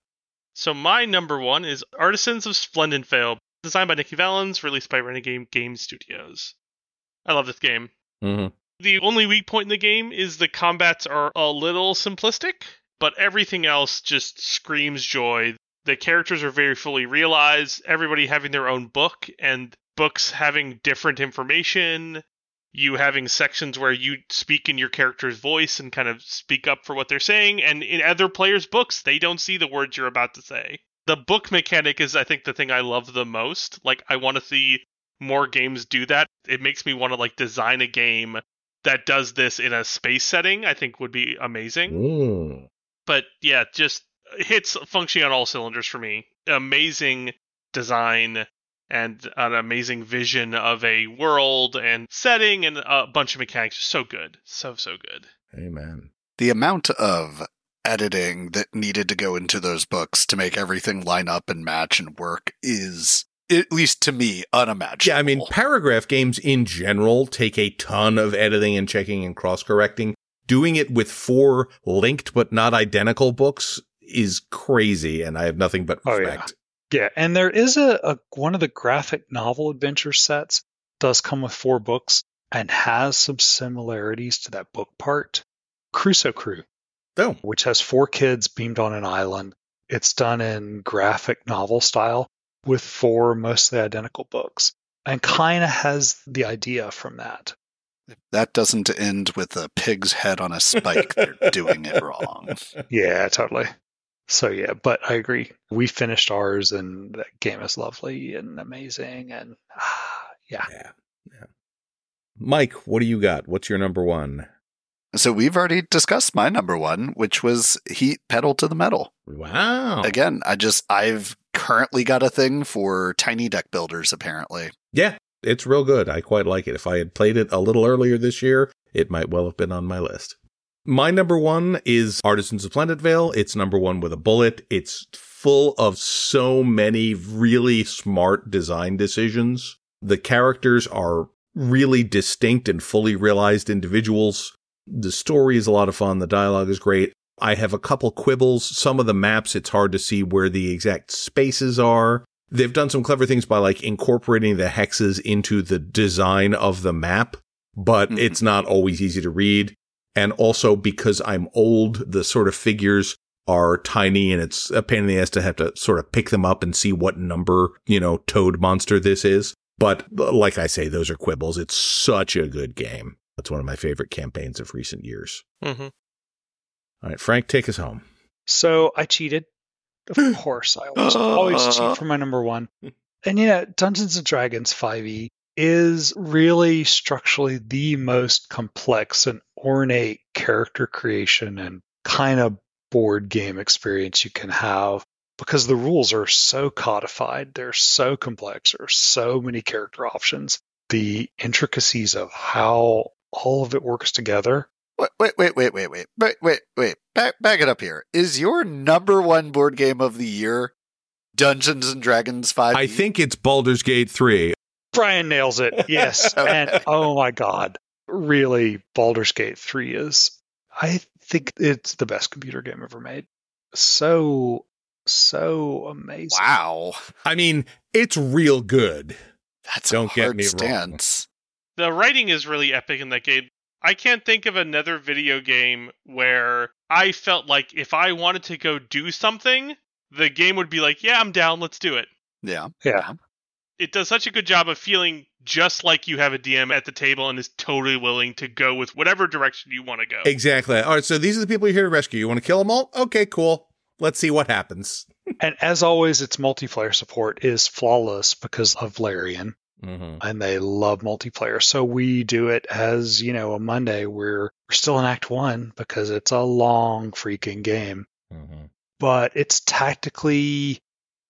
So my number one is Artisans of Splendent Vale, designed by Nikki Valens, released by Renegade Game Studios. I love this game. Mm-hmm. The only weak point in the game is the combats are a little simplistic, but everything else just screams joy. The characters are very fully realized, everybody having their own book, and books having different information. You having sections where you speak in your character's voice and kind of speak up for what they're saying, and in other players' books, they don't see the words you're about to say. The book mechanic is, I think, the thing I love the most. Like, I want to see more games do that. It makes me want to like design a game that does this in a space setting. I think would be amazing. Mm. But yeah, just hits functioning on all cylinders for me. Amazing design and an amazing vision of a world and setting and a bunch of mechanics. Just so good, so so good. Amen. The amount of editing that needed to go into those books to make everything line up and match and work is, at least to me, unimaginable. Yeah, I mean, paragraph games in general take a ton of editing and checking and cross correcting. Doing it with four linked but not identical books is crazy, and I have nothing but Oh, yeah. respect. Yeah, and there is a, a one of the graphic novel adventure sets does come with four books and has some similarities to that book part. Crusoe Crew, Oh, which has four kids beamed on an island. It's done in graphic novel style with four mostly identical books and kind of has the idea from that. that doesn't end with a pig's head on a spike. They're doing it wrong. Yeah, totally. So yeah, but I agree. We finished ours and that game is lovely and amazing and ah, yeah. yeah. yeah. Mike, what do you got? What's your number one? So we've already discussed my number one, which was Heat Pedal to the Metal. Wow. Again, I just I've currently got a thing for tiny deck builders. Apparently, Yeah, it's real good. I quite like it. If I had played it a little earlier this year, it might well have been on my list. My number one is Artisans of Splendent Vale. It's number one with a bullet. It's full of so many really smart design decisions. The characters are really distinct and fully realized individuals. The story is a lot of fun. The dialogue is great. I have a couple quibbles. Some of the maps, it's hard to see where the exact spaces are. They've done some clever things by like incorporating the hexes into the design of the map, but Mhm. it's not always easy to read. And also because I'm old, the sort of figures are tiny and it's a pain in the ass to have to sort of pick them up and see what number, you know, toad monster this is. But like I say, those are quibbles. It's such a good game. That's one of my favorite campaigns of recent years. Mm-hmm. All right, Frank, take us home. So I cheated. Of course, I always, always cheat for my number one. And you know, Dungeons and Dragons 5e is really structurally the most complex and ornate character creation and kind of board game experience you can have because the rules are so codified, they're so complex, there are so many character options. The intricacies of how all of it works together Wait, wait, wait, wait, wait, wait, wait, wait, wait. Back, back it up here. Is your number one board game of the year Dungeons and Dragons Five? I think it's Baldur's Gate 3. Brian nails it. Yes. and oh my God. Really, Baldur's Gate 3 is, I think it's the best computer game ever made. So, so amazing. Wow, I mean, it's real good. that's Don't a get hard me wrong. The writing is really epic in that game. I can't think of another video game where I felt like if I wanted to go do something, the game would be like, "Yeah, I'm down. Let's do it." Yeah, Yeah. It does such a good job of feeling just like you have a DM at the table and is totally willing to go with whatever direction you want to go. Exactly. All right, so these are the people you're here to rescue. You want to kill them all? Okay, cool. Let's see what happens. And as always, its multiplayer support is flawless because of Larian, Mm-hmm. and they love multiplayer. So we do it as, you know, a Monday. We're, we're still in Act One because it's a long freaking game. Mm-hmm. but it's tactically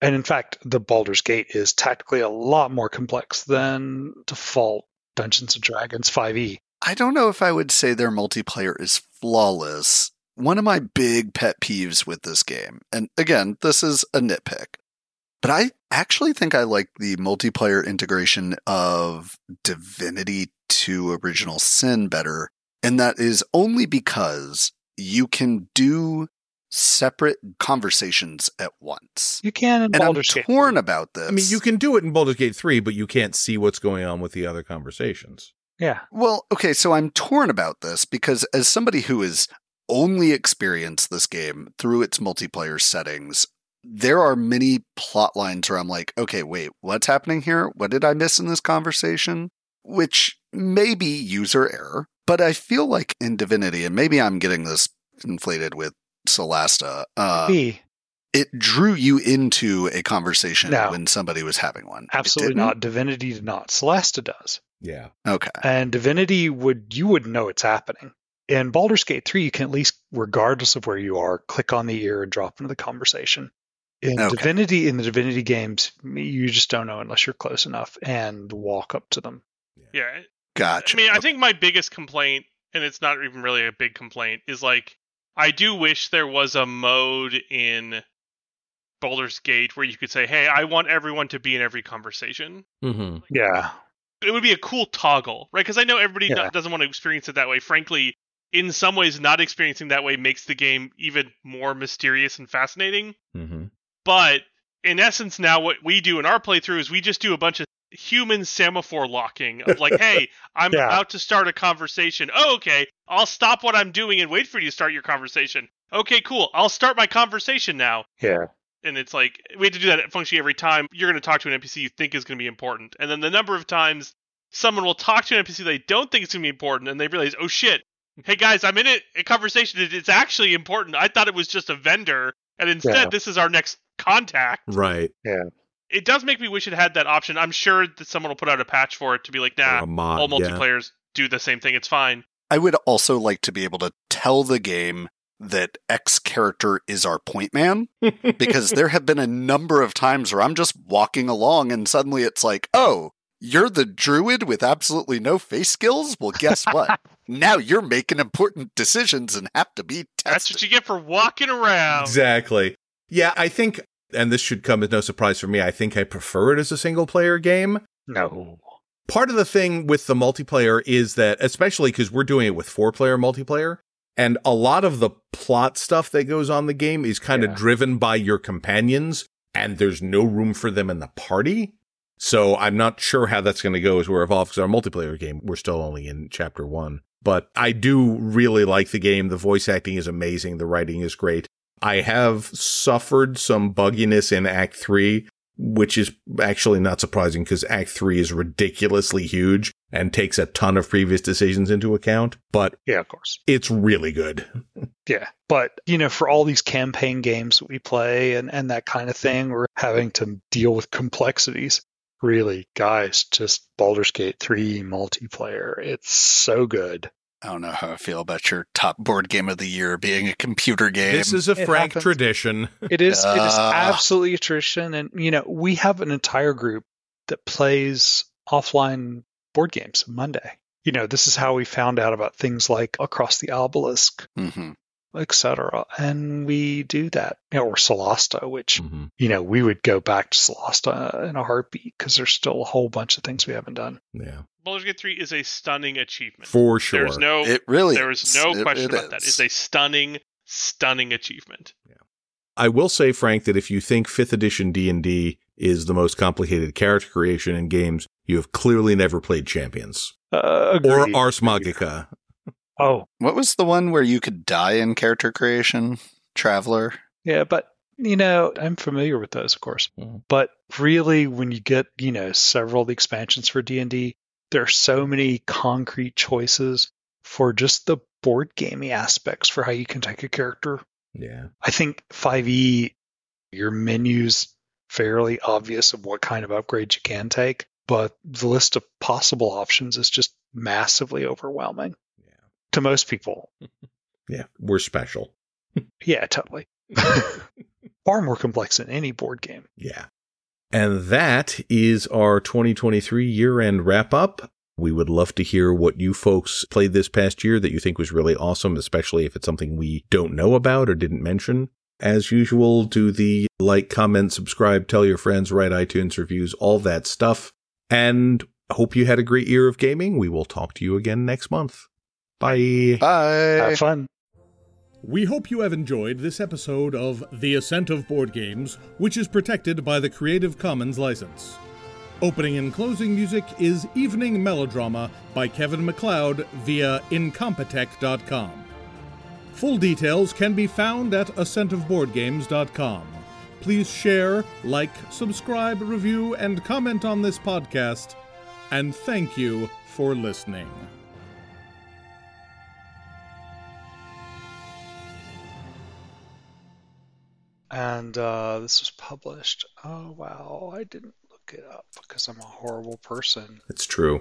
and in fact the Baldur's Gate is tactically a lot more complex than default Dungeons and Dragons E. 5e. I don't know if I would say their multiplayer is flawless. One of my big pet peeves with this game, and again, this is a nitpick, but I actually think I like the multiplayer integration of Divinity 2 Original Sin better. And that is only because you can do separate conversations at once. You can in And I'm Gate. torn about this. I mean, you can do it in Baldur's Gate 3, but you can't see what's going on with the other conversations. Yeah. Well, okay, so I'm torn about this because as somebody who has only experienced this game through its multiplayer settings, there are many plot lines where I'm like, okay, wait, what's happening here? What did I miss in this conversation? Which may be user error, but I feel like in Divinity, and maybe I'm getting this inflated with Solasta, uh, B. it drew you into a conversation No. when somebody was having one. Absolutely didn't? not. Divinity did not. Solasta does. Yeah. Okay. And Divinity would you would know it's happening. In Baldur's Gate 3, you can at least, regardless of where you are, click on the ear and drop into the conversation. In Okay. Divinity, in the Divinity games, you just don't know unless you're close enough and walk up to them. Yeah. Gotcha. I mean, I think my biggest complaint, and it's not even really a big complaint, is like I do wish there was a mode in Baldur's Gate where you could say, "Hey, I want everyone to be in every conversation." Mm-hmm. Yeah. It would be a cool toggle, right? Because I know everybody Yeah. not, doesn't want to experience it that way. Frankly, in some ways, not experiencing that way makes the game even more mysterious and fascinating. Mm-hmm. But in essence, now what we do in our playthrough is we just do a bunch of human semaphore locking of like, hey, I'm Yeah. about to start a conversation. Oh, okay. I'll stop what I'm doing and wait for you to start your conversation. Okay, cool. I'll start my conversation now. Yeah. And it's like we have to do that functionally every time you're going to talk to an NPC you think is going to be important. And then the number of times someone will talk to an NPC they don't think is going to be important and they realize, oh shit, hey guys, I'm in it, a conversation. It's actually important. I thought it was just a vendor. And instead, Yeah. this is our next contact Right. Yeah. It does make me wish it had that option. I'm sure that someone will put out a patch for it to be like, Or nah, mod, all yeah. multiplayers do the same thing. It's fine. I would also like to be able to tell the game that X character is our point man because there have been a number of times where I'm just walking along and suddenly it's like, oh, you're the druid with absolutely no face skills? Well, guess what? now you're making important decisions and have to be tested. That's what you get for walking around. Exactly. Yeah, I think, and this should come as no surprise for me, I think I prefer it as a single player game. No. part of the thing with the multiplayer is that, especially because we're doing it with four player multiplayer, and a lot of the plot stuff that goes on the game is kind of Yeah. driven by your companions, and there's no room for them in the party. So I'm not sure how that's going to go as we're evolved because our multiplayer game, we're still only in chapter one. But I do really like the game. The voice acting is amazing. The writing is great. I have suffered some bugginess in Act 3, which is actually not surprising because Act 3 is ridiculously huge and takes a ton of previous decisions into account, but Yeah, of course. it's really good. Yeah. But, you know, for all these campaign games we play and, and that kind of thing, we're having to deal with complexities. Really, guys, just Baldur's Gate 3 multiplayer. It's so good. I don't know how I feel about your top board game of the year being a computer game. This is a It Frank happens. tradition. It is it is Ah. absolutely a tradition. And, you know, we have an entire group that plays offline board games Monday. You know, this is how we found out about things like Across the Obelisk, hmm etc. And we do that. You know, or Solasta, which Mhm. you know, we would go back to Solasta in a heartbeat because there's still a whole bunch of things we haven't done. Yeah, Baldur's Gate 3 is a stunning achievement. for sure. There's no It really there is is. no It- question it about that. It's a stunning, stunning achievement. Yeah. I will say, Frank, that if you think fifth edition D and D is the most complicated character creation in games, you have clearly never played Champions Uh, or. Ars Magica. Oh, What was the one where you could die in character creation? Traveller. yeah, but you know, I'm familiar with those, of course. Mhm. But really, when you get you know several of the expansions for D and D, there are so many concrete choices for just the board gaming aspects for how you can take a character. Yeah, I think 5e, your menu's fairly obvious of what kind of upgrades you can take, but the list of possible options is just massively overwhelming yeah, to most people. yeah. We're special. Yeah, totally. Far more complex than any board game. Yeah. And that is our 2023 year end wrap up. We would love to hear what you folks played this past year that you think was really awesome, especially if it's something we don't know about or didn't mention. As usual, do the like, comment, subscribe, tell your friends, write iTunes reviews, all that stuff. And hope you had a great year of gaming. We will talk to you again next month. Bye. Bye. Have fun. We hope you have enjoyed this episode of The Ascent of Board Games, which is protected by the Creative Commons license. Opening and closing music is Evening Melodrama by Kevin MacLeod via Incompetech.com. Full details can be found at ascentofboardgames.com. Please share, like, subscribe, review, and comment on this podcast. And thank you for listening. And uh, this was published. Oh, wow. I didn't look it up because I'm a horrible person. It's true.